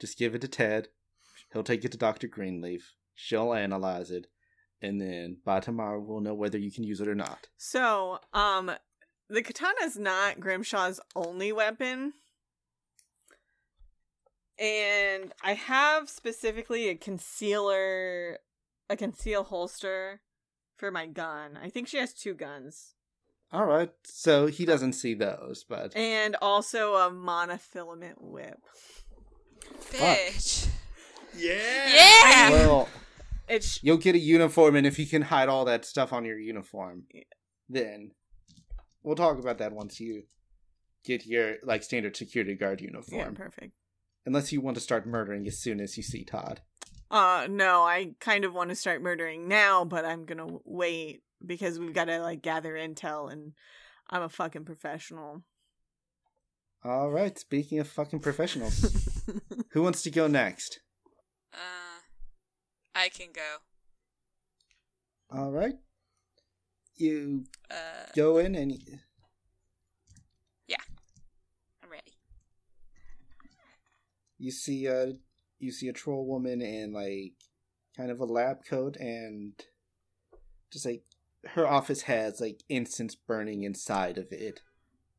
just give it to Ted. He'll take it to Doctor Greenleaf. She'll analyze it, and then by tomorrow we'll know whether you can use it or not. So, um, the katana is not Grimshaw's only weapon. And I have specifically a concealer, a conceal holster for my gun. I think she has two guns. All right, so he doesn't see those, but And also a monofilament whip. Bitch. Yeah. Yeah. well, It's you'll get a uniform, and if you can hide all that stuff on your uniform, then we'll talk about that once you get your like standard security guard yeah, uniform. perfect. Unless you want to start murdering as soon as you see Todd. Uh no, I kind of want to start murdering now, but I'm going to wait because we've got to like gather intel and I'm a fucking professional. All right. Speaking of fucking professionals, who wants to go next? Uh, I can go. All right. You Uh, go in and Yeah, I'm ready. you see a you see a troll woman in like kind of a lab coat and just like her office has like incense burning inside of it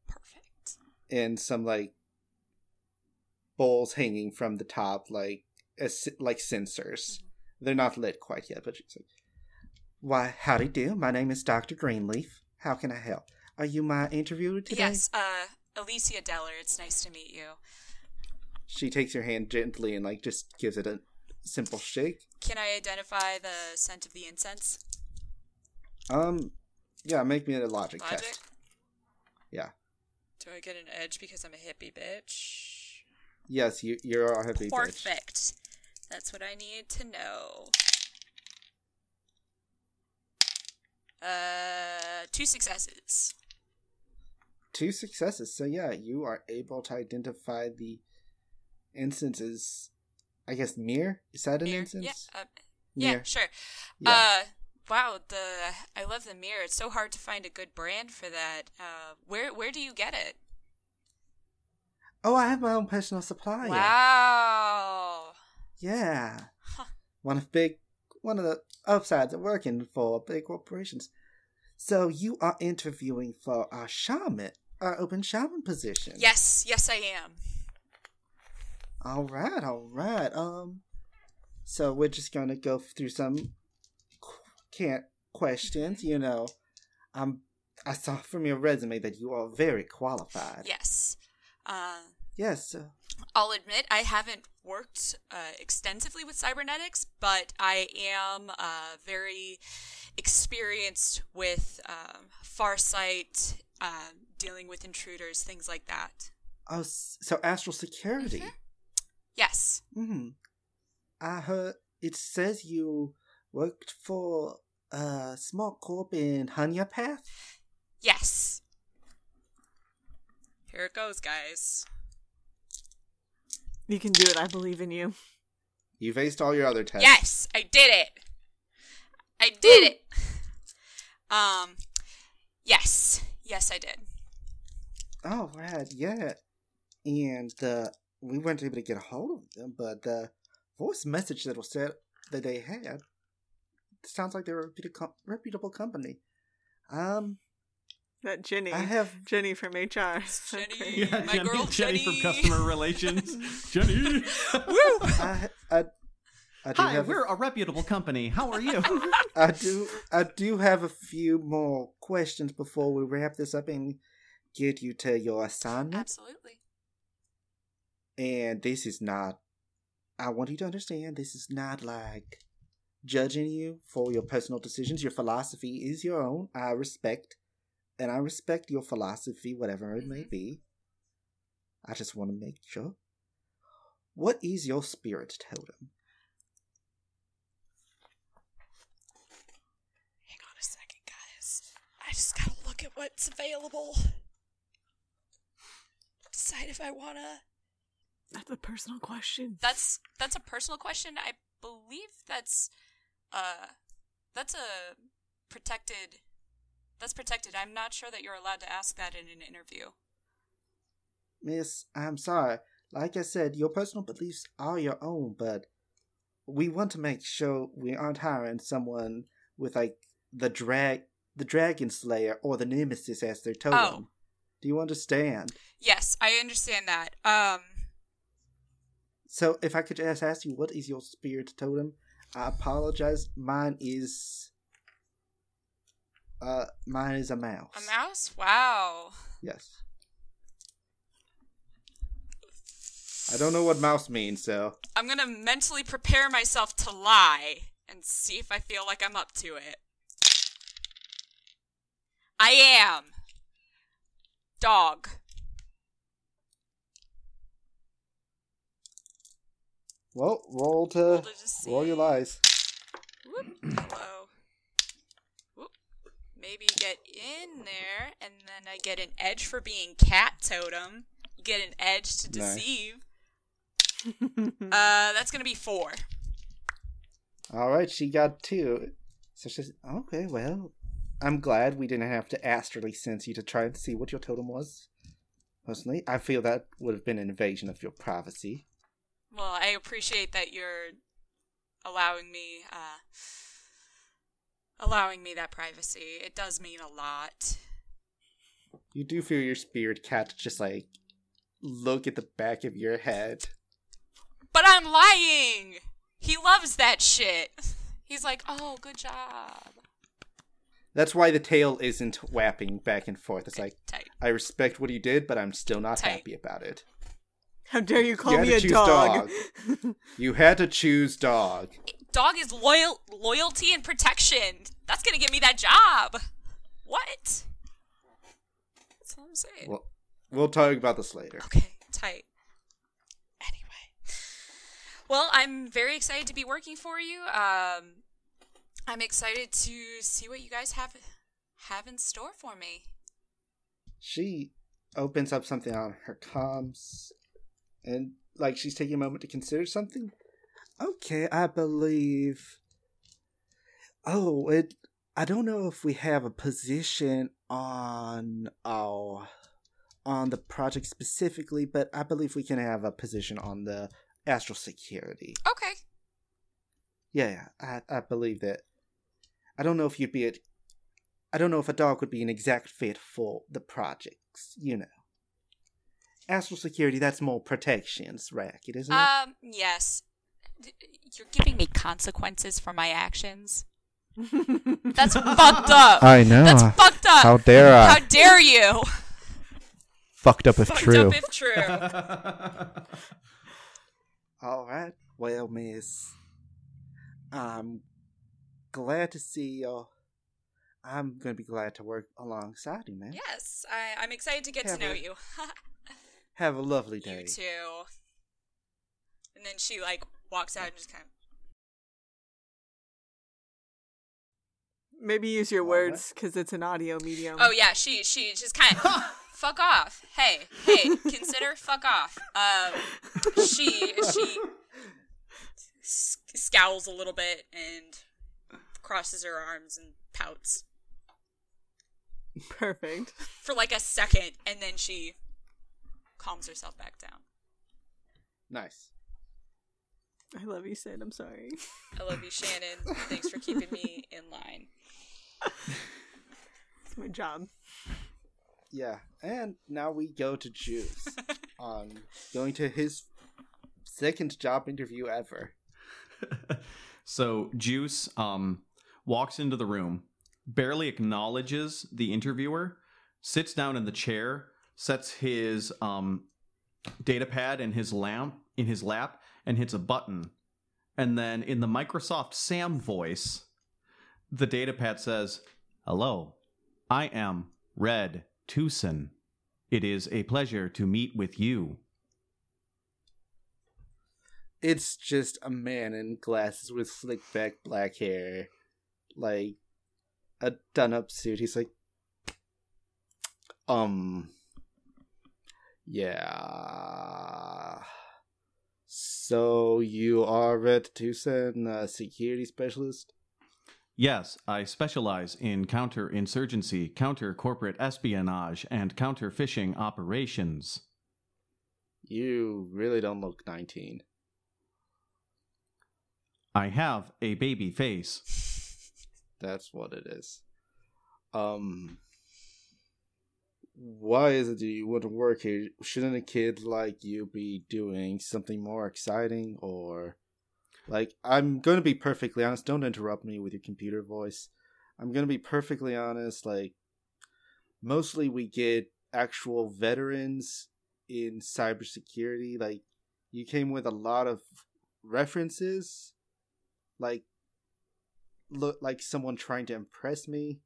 Perfect. and some like bowls hanging from the top like as like censers they're not lit quite yet but she's like why howdy do my name is dr greenleaf how can i help are you my interviewer today Yes. Uh, Alicia Deller. It's nice to meet you. She takes your hand gently and like just gives it a simple shake. Can I identify the scent of the incense? Um, yeah, make me a logic, Logic? test. Yeah. Do I get an edge because I'm a hippie bitch? Yes, you you're a heavy bitch. Perfect. That's what I need to know. Uh, two successes. Two successes. So yeah, you are able to identify the instances. I guess mirror is that an Mirror? instance? Yeah, uh, yeah, sure. Yeah. Uh, wow, the I love the mirror. It's so hard to find a good brand for that. Uh, where where do you get it? Oh, I have my own personal supplier. Wow. Yeah. Huh. One of big one of the upsides of working for big corporations. So you are interviewing for our shaman, our open shaman position. Yes, yes, I am. All right, all right. Um, so we're just gonna go through some can't questions. You know, um, I saw from your resume that you are very qualified. Yes. Uh, Yes. Uh, I'll admit I haven't worked uh, extensively with cybernetics, but I am uh, very experienced with um, Farsight, um, dealing with intruders, things like that. oh, so astral security. Mhm. Yes. Hmm. I heard it says you worked for a small corp in Hunyapath. Yes. Here it goes, guys. You can do it. I believe in you. You faced all your other tests. Yes, I did it. I did it. Um, yes, yes, I did. Oh, right, yeah. And uh, we weren't able to get a hold of them, but the voice message that was said that they had sounds like they're a reputable, reputable company. Um, That Jenny. I have Jenny from HR. So Jenny. great. Yeah, My Jenny, girl, Jenny Jenny. from customer relations. Jenny. Woo! I, I, I do Hi, have we're a, a reputable company. How are you? I do I do have a few more questions before we wrap this up and get you to your assignment. Absolutely. And this is not, I want you to understand, this is not like judging you for your personal decisions. Your philosophy is your own. I respect, and I respect your philosophy, whatever it may Mhm. be. I just want to make sure. What is your spirit totem? Hang on a second, guys. I just gotta look at what's available. Decide if I wanna. That's a personal question. That's that's a personal question. I believe that's uh that's a protected that's protected. I'm not sure that you're allowed to ask that in an interview. Miss, I'm sorry. Like I said, your personal beliefs are your own, but we want to make sure we aren't hiring someone with like the drag the dragon slayer or the nemesis as their totem. Oh. Do you understand? Yes, I understand that. Um So if I could just ask you what is your spirit totem? I apologize. Mine is uh mine is a mouse. a mouse? Wow. Yes. I don't know what mouse means, so I'm gonna mentally prepare myself to lie and see if I feel like I'm up to it. I am. Dog. well, roll to Roll to roll your lies. Whoop. Hello. Maybe get in there, and then I get an edge for being cat totem. You get an edge to Nice. deceive. Uh, that's gonna be four. All right, she got two. So she's okay. Well, I'm glad we didn't have to astrally sense you to try and see what your totem was. Personally, I feel that would have been an invasion of your privacy. Well, I appreciate that you're allowing me, uh, allowing me that privacy. It does mean a lot. You do feel your spirit cat just like look at the back of your head. But I'm lying. He loves that shit. He's like, "Oh, good job." That's why the tail isn't whapping back and forth. It's like Tight. I respect what you did, but I'm still not Tight. happy about it. How dare you call You me a choose dog? You had to choose dog. Dog is loyal, loyalty and protection. That's gonna get me that job. What? That's what I'm saying. Well, we'll talk about this later. Okay, tight. Anyway, well, I'm very excited to be working for you. Um, I'm excited to see what you guys have have in store for me. She opens up something on her comms, and like she's taking a moment to consider something. Okay, I believe. Oh, it. I don't know if we have a position on oh on the project specifically, but I believe we can have a position on the astral security. Okay. Yeah, yeah, I I believe that. I don't know if you'd be a. I don't know if a dog would be an exact fit for the projects. You know, astral security. That's more protections, racket, isn't it? Um. Yes. D- You're giving me consequences for my actions. That's fucked up. I know. That's fucked up. How dare I? How dare you? Fucked up if true. fucked true. up if true. All right. Well, Miss, I'm glad to see you. I'm gonna be glad to work alongside you, man. yes, I, I'm excited to get to Have know a- you. Have a lovely day. you too. And then she like walks out and just kind of. Maybe use your words because it's an audio medium. Oh yeah, she she just kind of fuck off. Hey hey, consider fuck off. Um, she she scowls a little bit and crosses her arms and pouts Perfect. for like a second, and then she calms herself back down. Nice. I love you, Sid. I'm sorry. I love you, Shannon. Thanks for keeping me in line. It's my job. Yeah, and now we go to Juice on going to his second job interview ever. so Juice um walks into the room, barely acknowledges the interviewer, sits down in the chair, sets his um data pad and his lamp in his lap and hits a button. And then in the Microsoft Sam voice, the datapad says, "Hello. I am Red Tucson. It is a pleasure to meet with you." It's just a man in glasses with slick back black hair, like a done up suit. He's like, um, yeah. So you are Red Tucson, a security specialist? Yes, I specialize in counterinsurgency, counter corporate espionage, and counter phishing operations. You really don't look 19. I have a baby face. That's what it is. Um, why is it that you wouldn't work here? Shouldn't a kid like you be doing something more exciting or like I'm going to be perfectly honest, don't interrupt me with your computer voice. I'm going to be perfectly honest, like mostly we get actual veterans in cybersecurity like you came with a lot of references like look like someone trying to impress me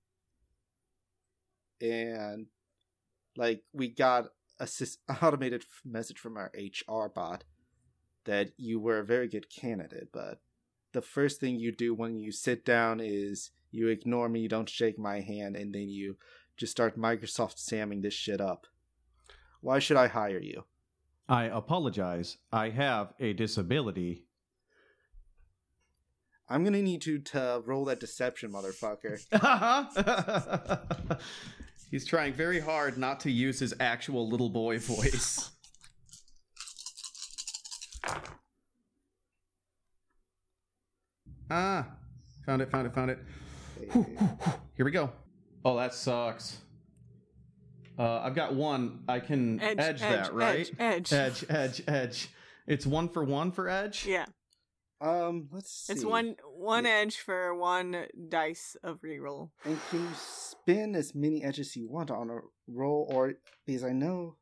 and like we got a automated message from our hr bot that you were a very good candidate but the first thing you do when you sit down is you ignore me you don't shake my hand and then you just start microsoft samming this shit up why should i hire you I apologize. I have a disability. i'm gonna need you to roll that deception motherfucker He's trying very hard not to use his actual little boy voice. ah, found it, found it, found it. Here we go. Oh, that sucks. Uh, I've got one. I can Edge, edge, edge, that, right? edge, edge. edge, edge, edge. It's one for one for edge. Yeah. Um, let's see. It's one one Yeah. edge for one dice of reroll. And can you spin as many edges you want on a roll, or because I know.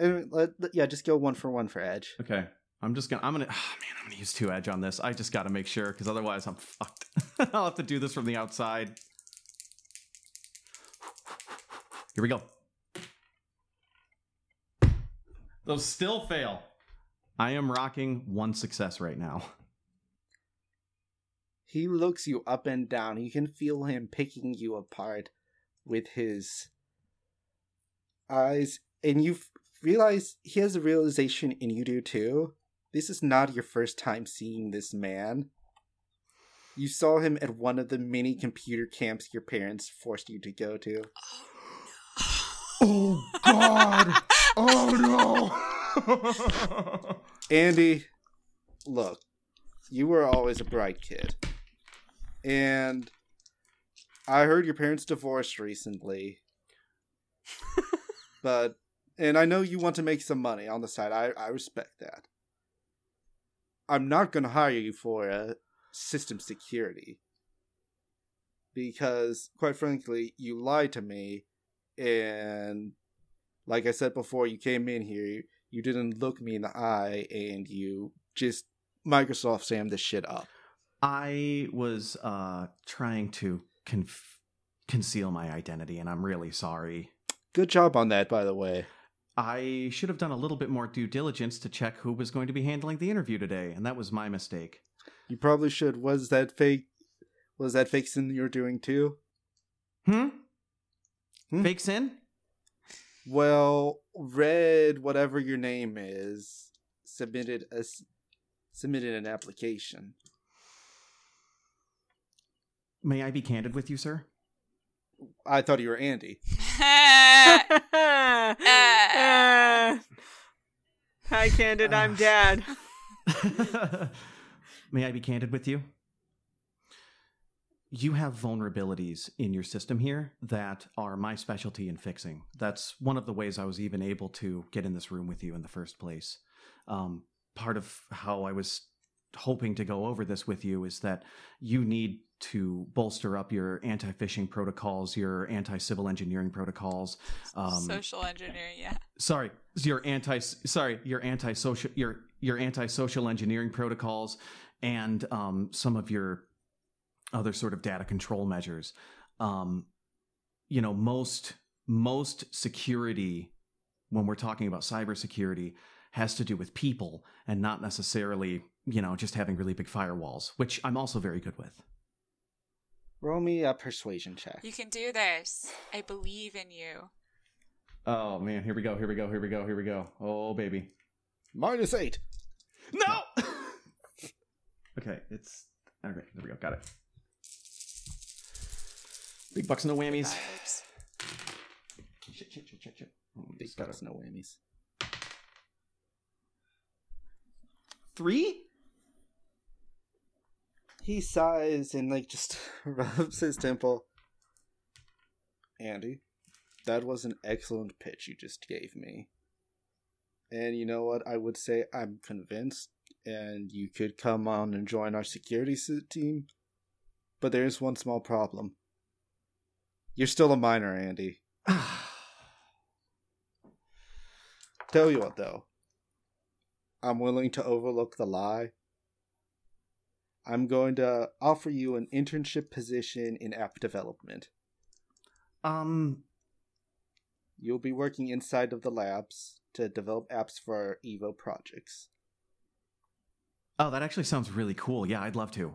Uh, let- let- yeah, just go one for one for edge. Okay. I'm just gonna. I'm gonna. Oh, man, I'm gonna use two edge on this. I just got to make sure because otherwise I'm fucked. I'll have to do this from the outside. Here we go. Those still fail. I am rocking one success right now. He looks you up and down. You can feel him picking you apart with his eyes, and you f- realize he has a realization, and you do too. This is not your first time seeing this man. You saw him at one of the many computer camps your parents forced you to go to. Oh, oh God! oh no! Andy, look, you were always a bright kid. And I heard your parents divorced recently. but, and I know you want to make some money on the side. I, I respect that. I'm not going to hire you for uh, system security. Because, quite frankly, you lied to me. And, like I said before, you came in here, you didn't look me in the eye and you just Microsoft Sam this shit up. I was uh, trying to conf- conceal my identity, and I'm really sorry. Good job on that, by the way. I should have done a little bit more due diligence to check who was going to be handling the interview today, and that was my mistake. You probably should. Was that fake? Was that fake SIN you're doing too? Hmm? Hmm? Fake SIN? Well, Red, whatever your name is, submitted a submitted an application. May I be candid with you, sir? I thought you were Andy. Uh, Hi, Candid. I'm Dad. May I be candid with you? You have vulnerabilities in your system here that are my specialty in fixing. That's one of the ways I was even able to get in this room with you in the first place. Um, part of how I was hoping to go over this with you is that you need to bolster up your anti phishing protocols, your anti civil engineering protocols. Um, Social engineering, yeah. sorry your anti sorry your anti social your your anti social engineering protocols and um, some of your other sort of data control measures um, you know most most security when we're talking about cybersecurity has to do with people and not necessarily you know just having really big firewalls which i'm also very good with Roll me a persuasion check. You can do this. I believe in you. oh man here we go here we go here we go here we go oh baby Minus eight. No. okay, it's okay. There we go. Got it. Big bucks, no whammies. Shit, shit, shit, shit, shit. Oh, Big just gotta- bucks, no whammies. Three. He sighs and like just rubs his temple. Andy, that was an excellent pitch you just gave me. And you know what? I would say I'm convinced, and you could come on and join our security s- team. But there's one small problem. You're still a minor, Andy. Tell you what, though. I'm willing to overlook the lie. I'm going to offer you an internship position in app development. um. You'll be working inside of the labs to develop apps for our Evo projects. Oh, that actually sounds really cool. Yeah, I'd love to.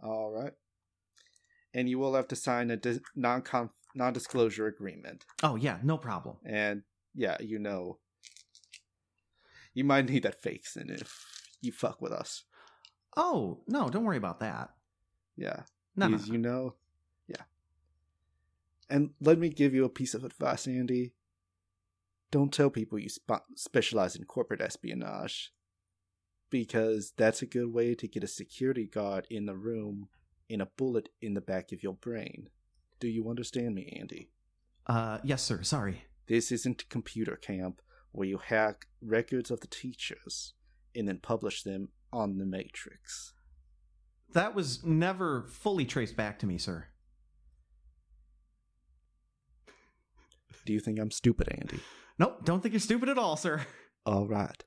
All right. And you will have to sign a dis- non non-disclosure agreement. Oh yeah, no problem. And yeah, you know, you might need that fake SIN if you fuck with us. Oh no, don't worry about that. Yeah, No, no, because you know, yeah. And let me give you a piece of advice, Andy. Don't tell people you sp- specialize in corporate espionage, because that's a good way to get a security guard in the room and a bullet in the back of your brain. Do you understand me, Andy? Uh, yes, sir. Sorry. This isn't computer camp where you hack records of the teachers and then publish them on the Matrix. That was never fully traced back to me, sir. Do you think I'm stupid, Andy? Nope, don't think you're stupid at all, sir. All right.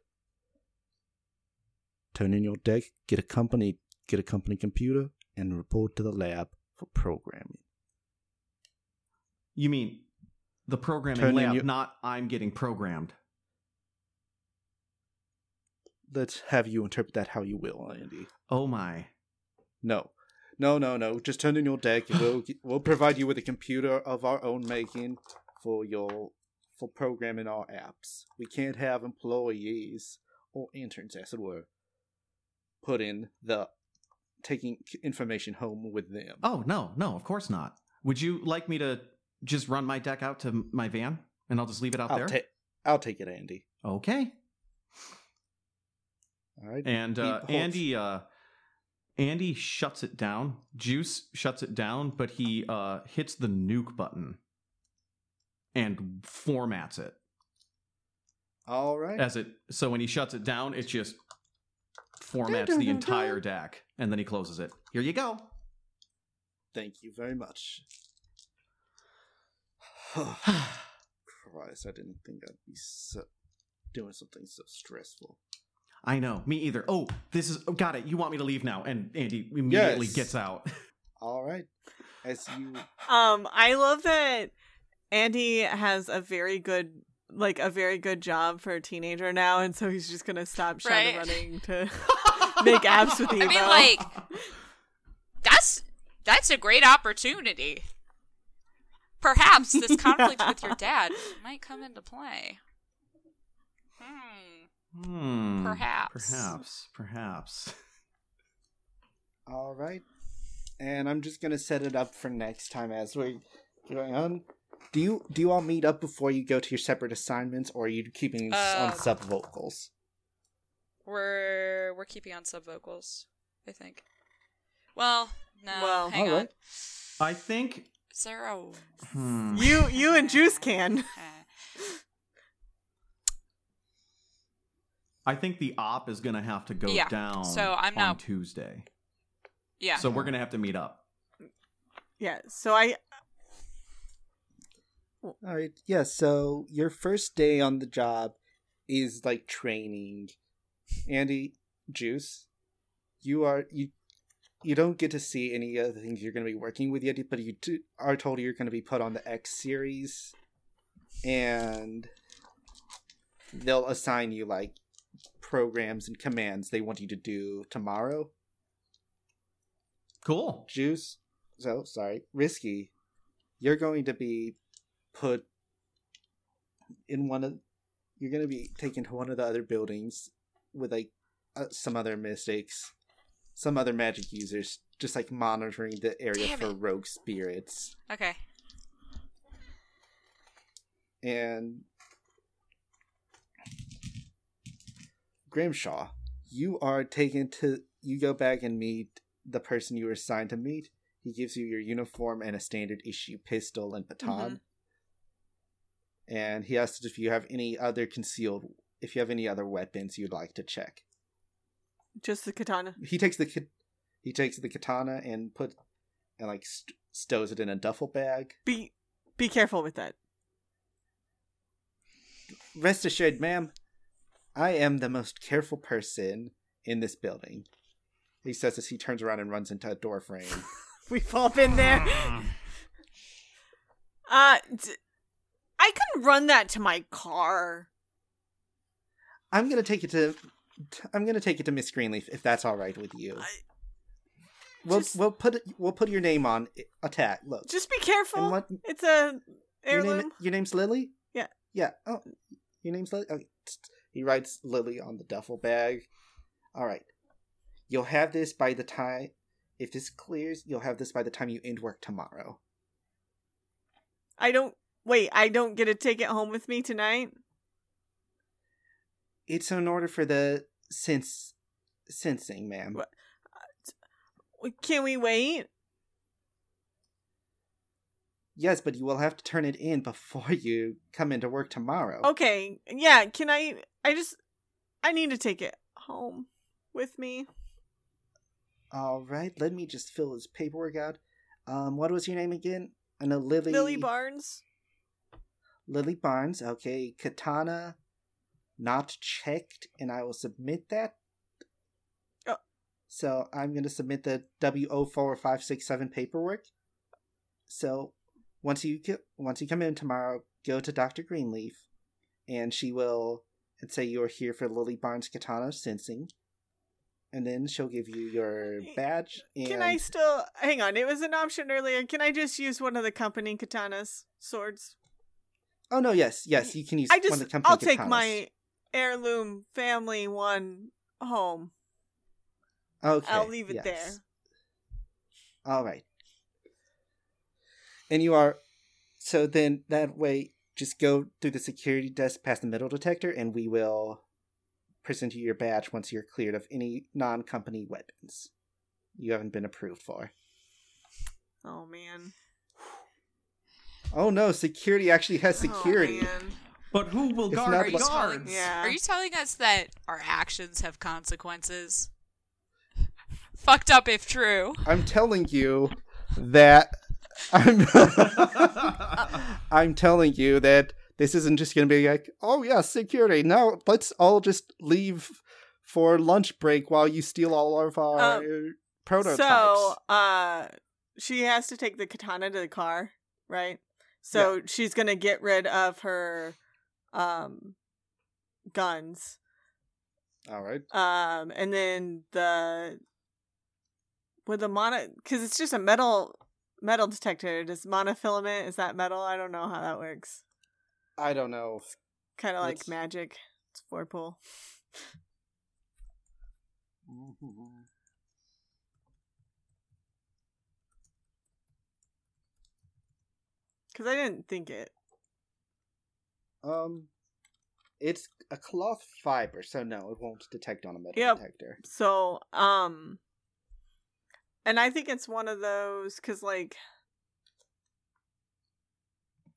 Turn in your deck, get a company, get a company computer, and report to the lab for programming. You mean the programming lab, your- not I'm getting programmed. Let's have you interpret that how you will, Andy. Oh my. No, no, no, no. Just turn in your deck. We'll we'll provide you with a computer of our own making for your for programming our apps. We can't have employees or interns, as it were, put in the taking information home with them. Oh, no, no, of course not. Would you like me to just run my deck out to my van and I'll just leave it out I'll there? take I'll take it, Andy. okay. All right. And uh, Andy uh, Andy shuts it down. Juice shuts it down, but he uh, hits the nuke button and formats it All right. as it. So when he shuts it down, it just formats the entire deck, and then he closes it. Here you go. Thank you very much. Christ, I didn't think I'd be so, doing something so stressful. I know, me either. Oh, this is oh, got it. You want me to leave now? And Andy immediately Yes. gets out. All right. As you Um, I love that Andy has a very good like a very good job for a teenager now, and so he's just gonna stop Right. shadow running to make apps with Evo. I mean, like, that's that's a great opportunity. Perhaps this conflict with your dad might come into play. Hmm. Hmm. Perhaps. Perhaps. Perhaps. all right, and I'm just gonna set it up for next time as we're going on. Do you do you all meet up before you go to your separate assignments, or are you keeping Uh, on sub vocals? We're we're keeping on sub vocals, I think. Well, no. Well, hang on. alright. I think. Is there a Hmm. you you and Juice can. I think the op is gonna have to go Yeah, down. so I'm on now- Tuesday. Yeah. So we're gonna have to meet up. Yeah. So I All right. Yeah. So your first day on the job is like training. Andy, Juice, you are you. You don't get to see any of the things you're going to be working with yet, but you do, are told you're going to be put on the X series, and they'll assign you like programs and commands they want you to do tomorrow. Cool. Juice, so sorry, risky. You're going to be put in one of. You're going to be taken to one of the other buildings with like uh, some other mystics, some other magic users, just like monitoring the area Damn for it. rogue spirits. Okay. And Grimshaw, you are taken to. You go back and meet the person you were assigned to meet. He gives you your uniform and a standard issue pistol and baton. And he asks if you have any other concealed, if you have any other weapons you'd like to check. just the katana. He takes the he takes the katana and put and like st- stows it in a duffel bag. Be be careful with that. Rest assured, ma'am, I am the most careful person in this building. He says as he turns around and runs into a door frame. We've all been there. Uh, d- I can run that to my car. I'm gonna take it to. I'm gonna take it to Miss Greenleaf if that's all right with you. I- we'll just- we'll put we'll put your name on it- attack. Look, Just be careful. what It's a your heirloom. name? Your name's Lily. Yeah. Yeah. Oh, your name's Lily. Okay. He writes Lily on the duffel bag. All right. You'll have this by the time. If this clears, you'll have this by the time you end work tomorrow. I don't wait. I don't get to take it home with me tonight. It's in order for the sense sensing, ma'am. What? Can we wait? Yes, but you will have to turn it in before you come into work tomorrow. Okay. Yeah. Can I? I just. I need to take it home with me. All right, let me just fill his paperwork out. Um, what was your name again? I know Lily. Lily Barnes. Lily Barnes. Okay, Katana, not checked, and I will submit that. Oh. So I'm gonna submit the W O four five six seven paperwork. So once you get, once you come in tomorrow, go to Doctor Greenleaf, and she will and say you're here for Lily Barnes Katana Sensing. And then she'll give you your badge. And Can I still hang on? It was an option earlier. Can I just use one of the company katanas swords? Oh no, yes, yes, you can use I one just of the company I'll take katanas. my heirloom family one home. Okay. I'll leave it yes. there. All right. And you are so then that way just go through the security desk past the metal detector and we will present you your badge once you're cleared of any non-company weapons you haven't been approved for. Oh man. Oh no, security actually has security. Oh. But who will guard not the like- guards? Yeah. Are you telling us that our actions have consequences? Fucked up if true. I'm telling you that I'm I'm telling you that this isn't just going to be like, oh yeah, security. Now let's all just leave for lunch break while you steal all of our Um, prototypes. So, uh, she has to take the katana to the car, right? So she's gonna get rid of her, um, guns. all right. Um, and then the with the mono because it's just a metal metal detector. Does monofilament is that metal? I don't know how that works. I don't know. Kind of like magic. It's four pull. Because I didn't think it. Um, it's a cloth fiber, so no, it won't detect on a metal Yep. detector. So, um, and I think it's one of those because, like,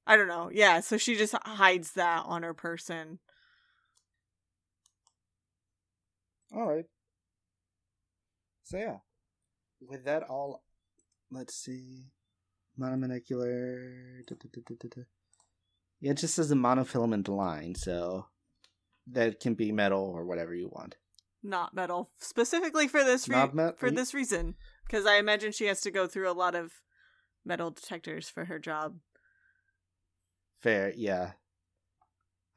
I don't know. Yeah, so she just hides that on her person. All right. So yeah, with that all, let's see, monomolecular. da, da. Yeah, it just says a monofilament line, so that can be metal or whatever you want. not metal specifically for this re- met- for this reason because I imagine she has to go through a lot of metal detectors for her job. Fair, yeah.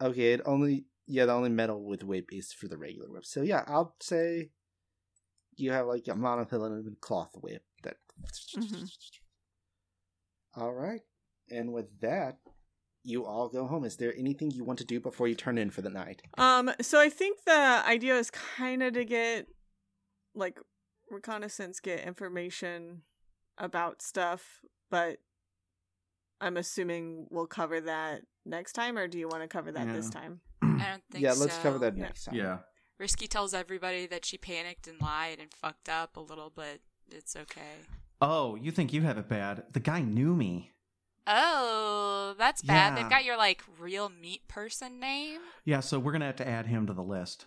Okay, it only yeah, the only metal with whip is for the regular whip. So yeah, I'll say you have like a monofilament cloth whip that. Mhm. All right, and with that, you all go home. Is there anything you want to do before you turn in for the night? Um, so I think the idea is kind of to get like reconnaissance, get information about stuff, but I'm assuming we'll cover that next time, or do you want to cover that this time? I don't think yeah, let's cover so. that Yeah. next time. Yeah. Risky tells everybody that she panicked and lied and fucked up a little, but it's okay. Oh, you think you have it bad? The guy knew me. Oh, that's bad. Yeah. They've got your like real meat person name. Yeah, so we're gonna have to add him to the list.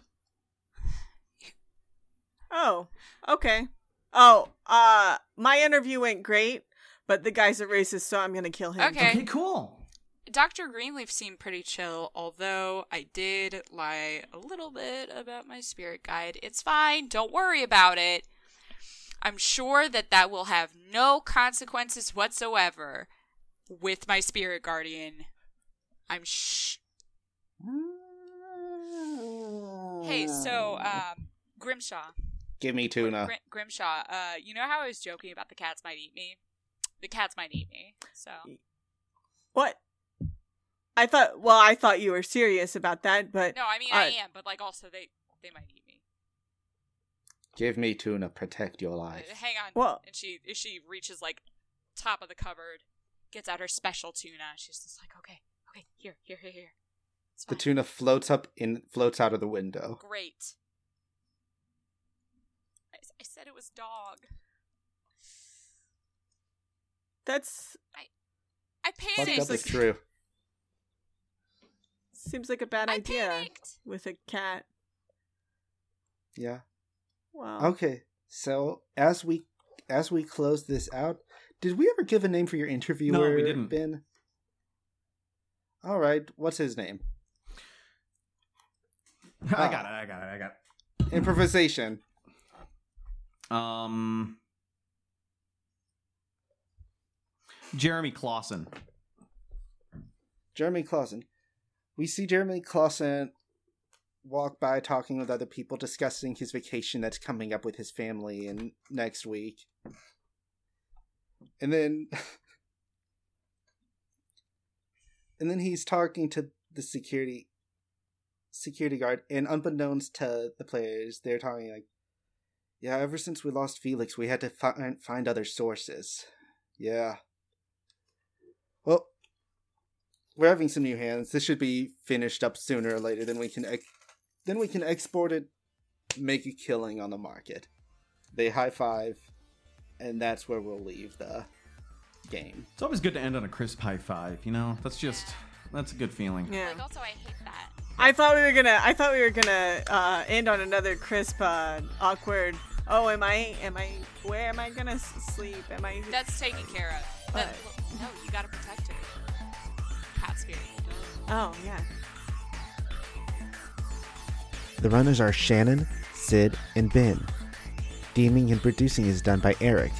Oh, okay. Oh, uh, my interview went great, but the guy's a racist, so I'm gonna kill him. Okay. Okay, cool. Dr. Greenleaf seemed pretty chill, although I did lie a little bit about my spirit guide. It's fine. Don't worry about it. I'm sure that that will have no consequences whatsoever with my spirit guardian. I'm sh. Hey, so um, Grimshaw, Give me tuna. Grim- Grimshaw. Uh, you know how I was joking about the cats might eat me? The cats might eat me. So What? I thought. Well, I thought you were serious about that, but no, I mean I Uh, am, but like also they they might eat me. Give me tuna. Protect your Uh, life. Hang on. Well- and she she reaches like top of the cupboard, gets out her special tuna. She's just like, okay, okay, here, here, here, here. The tuna floats up and floats out of the window. Great. I, I said it was dog. that's I Fucked panicked. up is true. seems like a bad I idea panicked. with a cat. Yeah. Wow. Okay, so as we as we close this out, did we ever give a name for your interviewer? No, we didn't. Ben. All right, what's his name? I Ah. got it. I got it. I got Improvisation. Um, Jeremy Clausen. Jeremy Clausen. We see Jeremy Clausen walk by talking with other people, discussing his vacation that's coming up with his family in next week. And then and then he's talking to the security security guard and unbeknownst to the players, they're talking like yeah, ever since we lost Felix, we had to find find other sources. Yeah. Well, we're having some new hands. This should be finished up sooner or later. Then we can then we can export it, make a killing on the market. They high five, and that's where we'll leave the game. It's always good to end on a crisp high five. You know, that's just that's a good feeling. Yeah. Like, also, I hate that. I thought we were gonna. I thought we were gonna uh, end on another crisp, uh, awkward. Oh, am I? Am I? Where am I gonna s- sleep? Am I? That's taken care of. That, But- no, you gotta protect her. Cat spirit. Oh yeah. The runners are Shannon, Sid, and Ben. Theming and producing is done by Eric.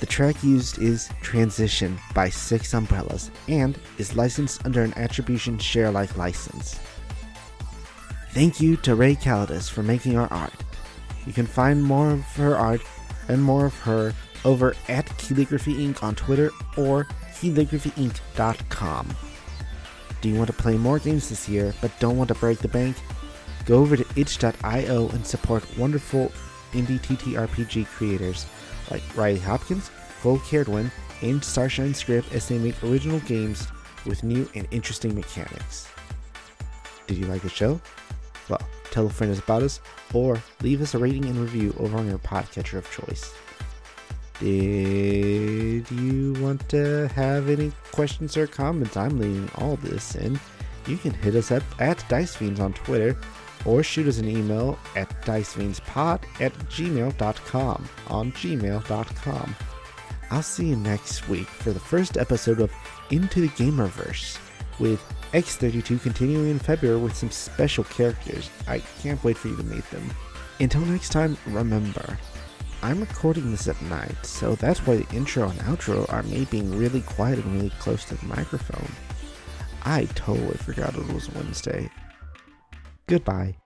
The track used is Transition by Six Umbrellas and is licensed under an Attribution Share Alike license. Thank you to Ray Calidus for making our art. You can find more of her art and more of her over at Calligraphy Inc. on Twitter or calligraphyinc.com. Do you want to play more games this year but don't want to break the bank? Go over to itch.io and support wonderful indie TTRPG creators like Riley Hopkins, Cole Cardwin, and Starshine Script as they make original games with new and interesting mechanics. Did you like the show? Well, tell a friend about us or leave us a rating and review over on your podcatcher of choice. Did you want to have any questions or comments? I'm leaving all this in. You can hit us up at Dice Fiends on Twitter or shoot us an email at dicefiendspod at gmail.com on gmail.com. I'll see you next week for the first episode of Into the Gamerverse with X32 continuing in February with some special characters. I can't wait for you to meet them. Until next time, remember, I'm recording this at night, so that's why the intro and outro are me being really quiet and really close to the microphone. I totally forgot it was Wednesday. Goodbye.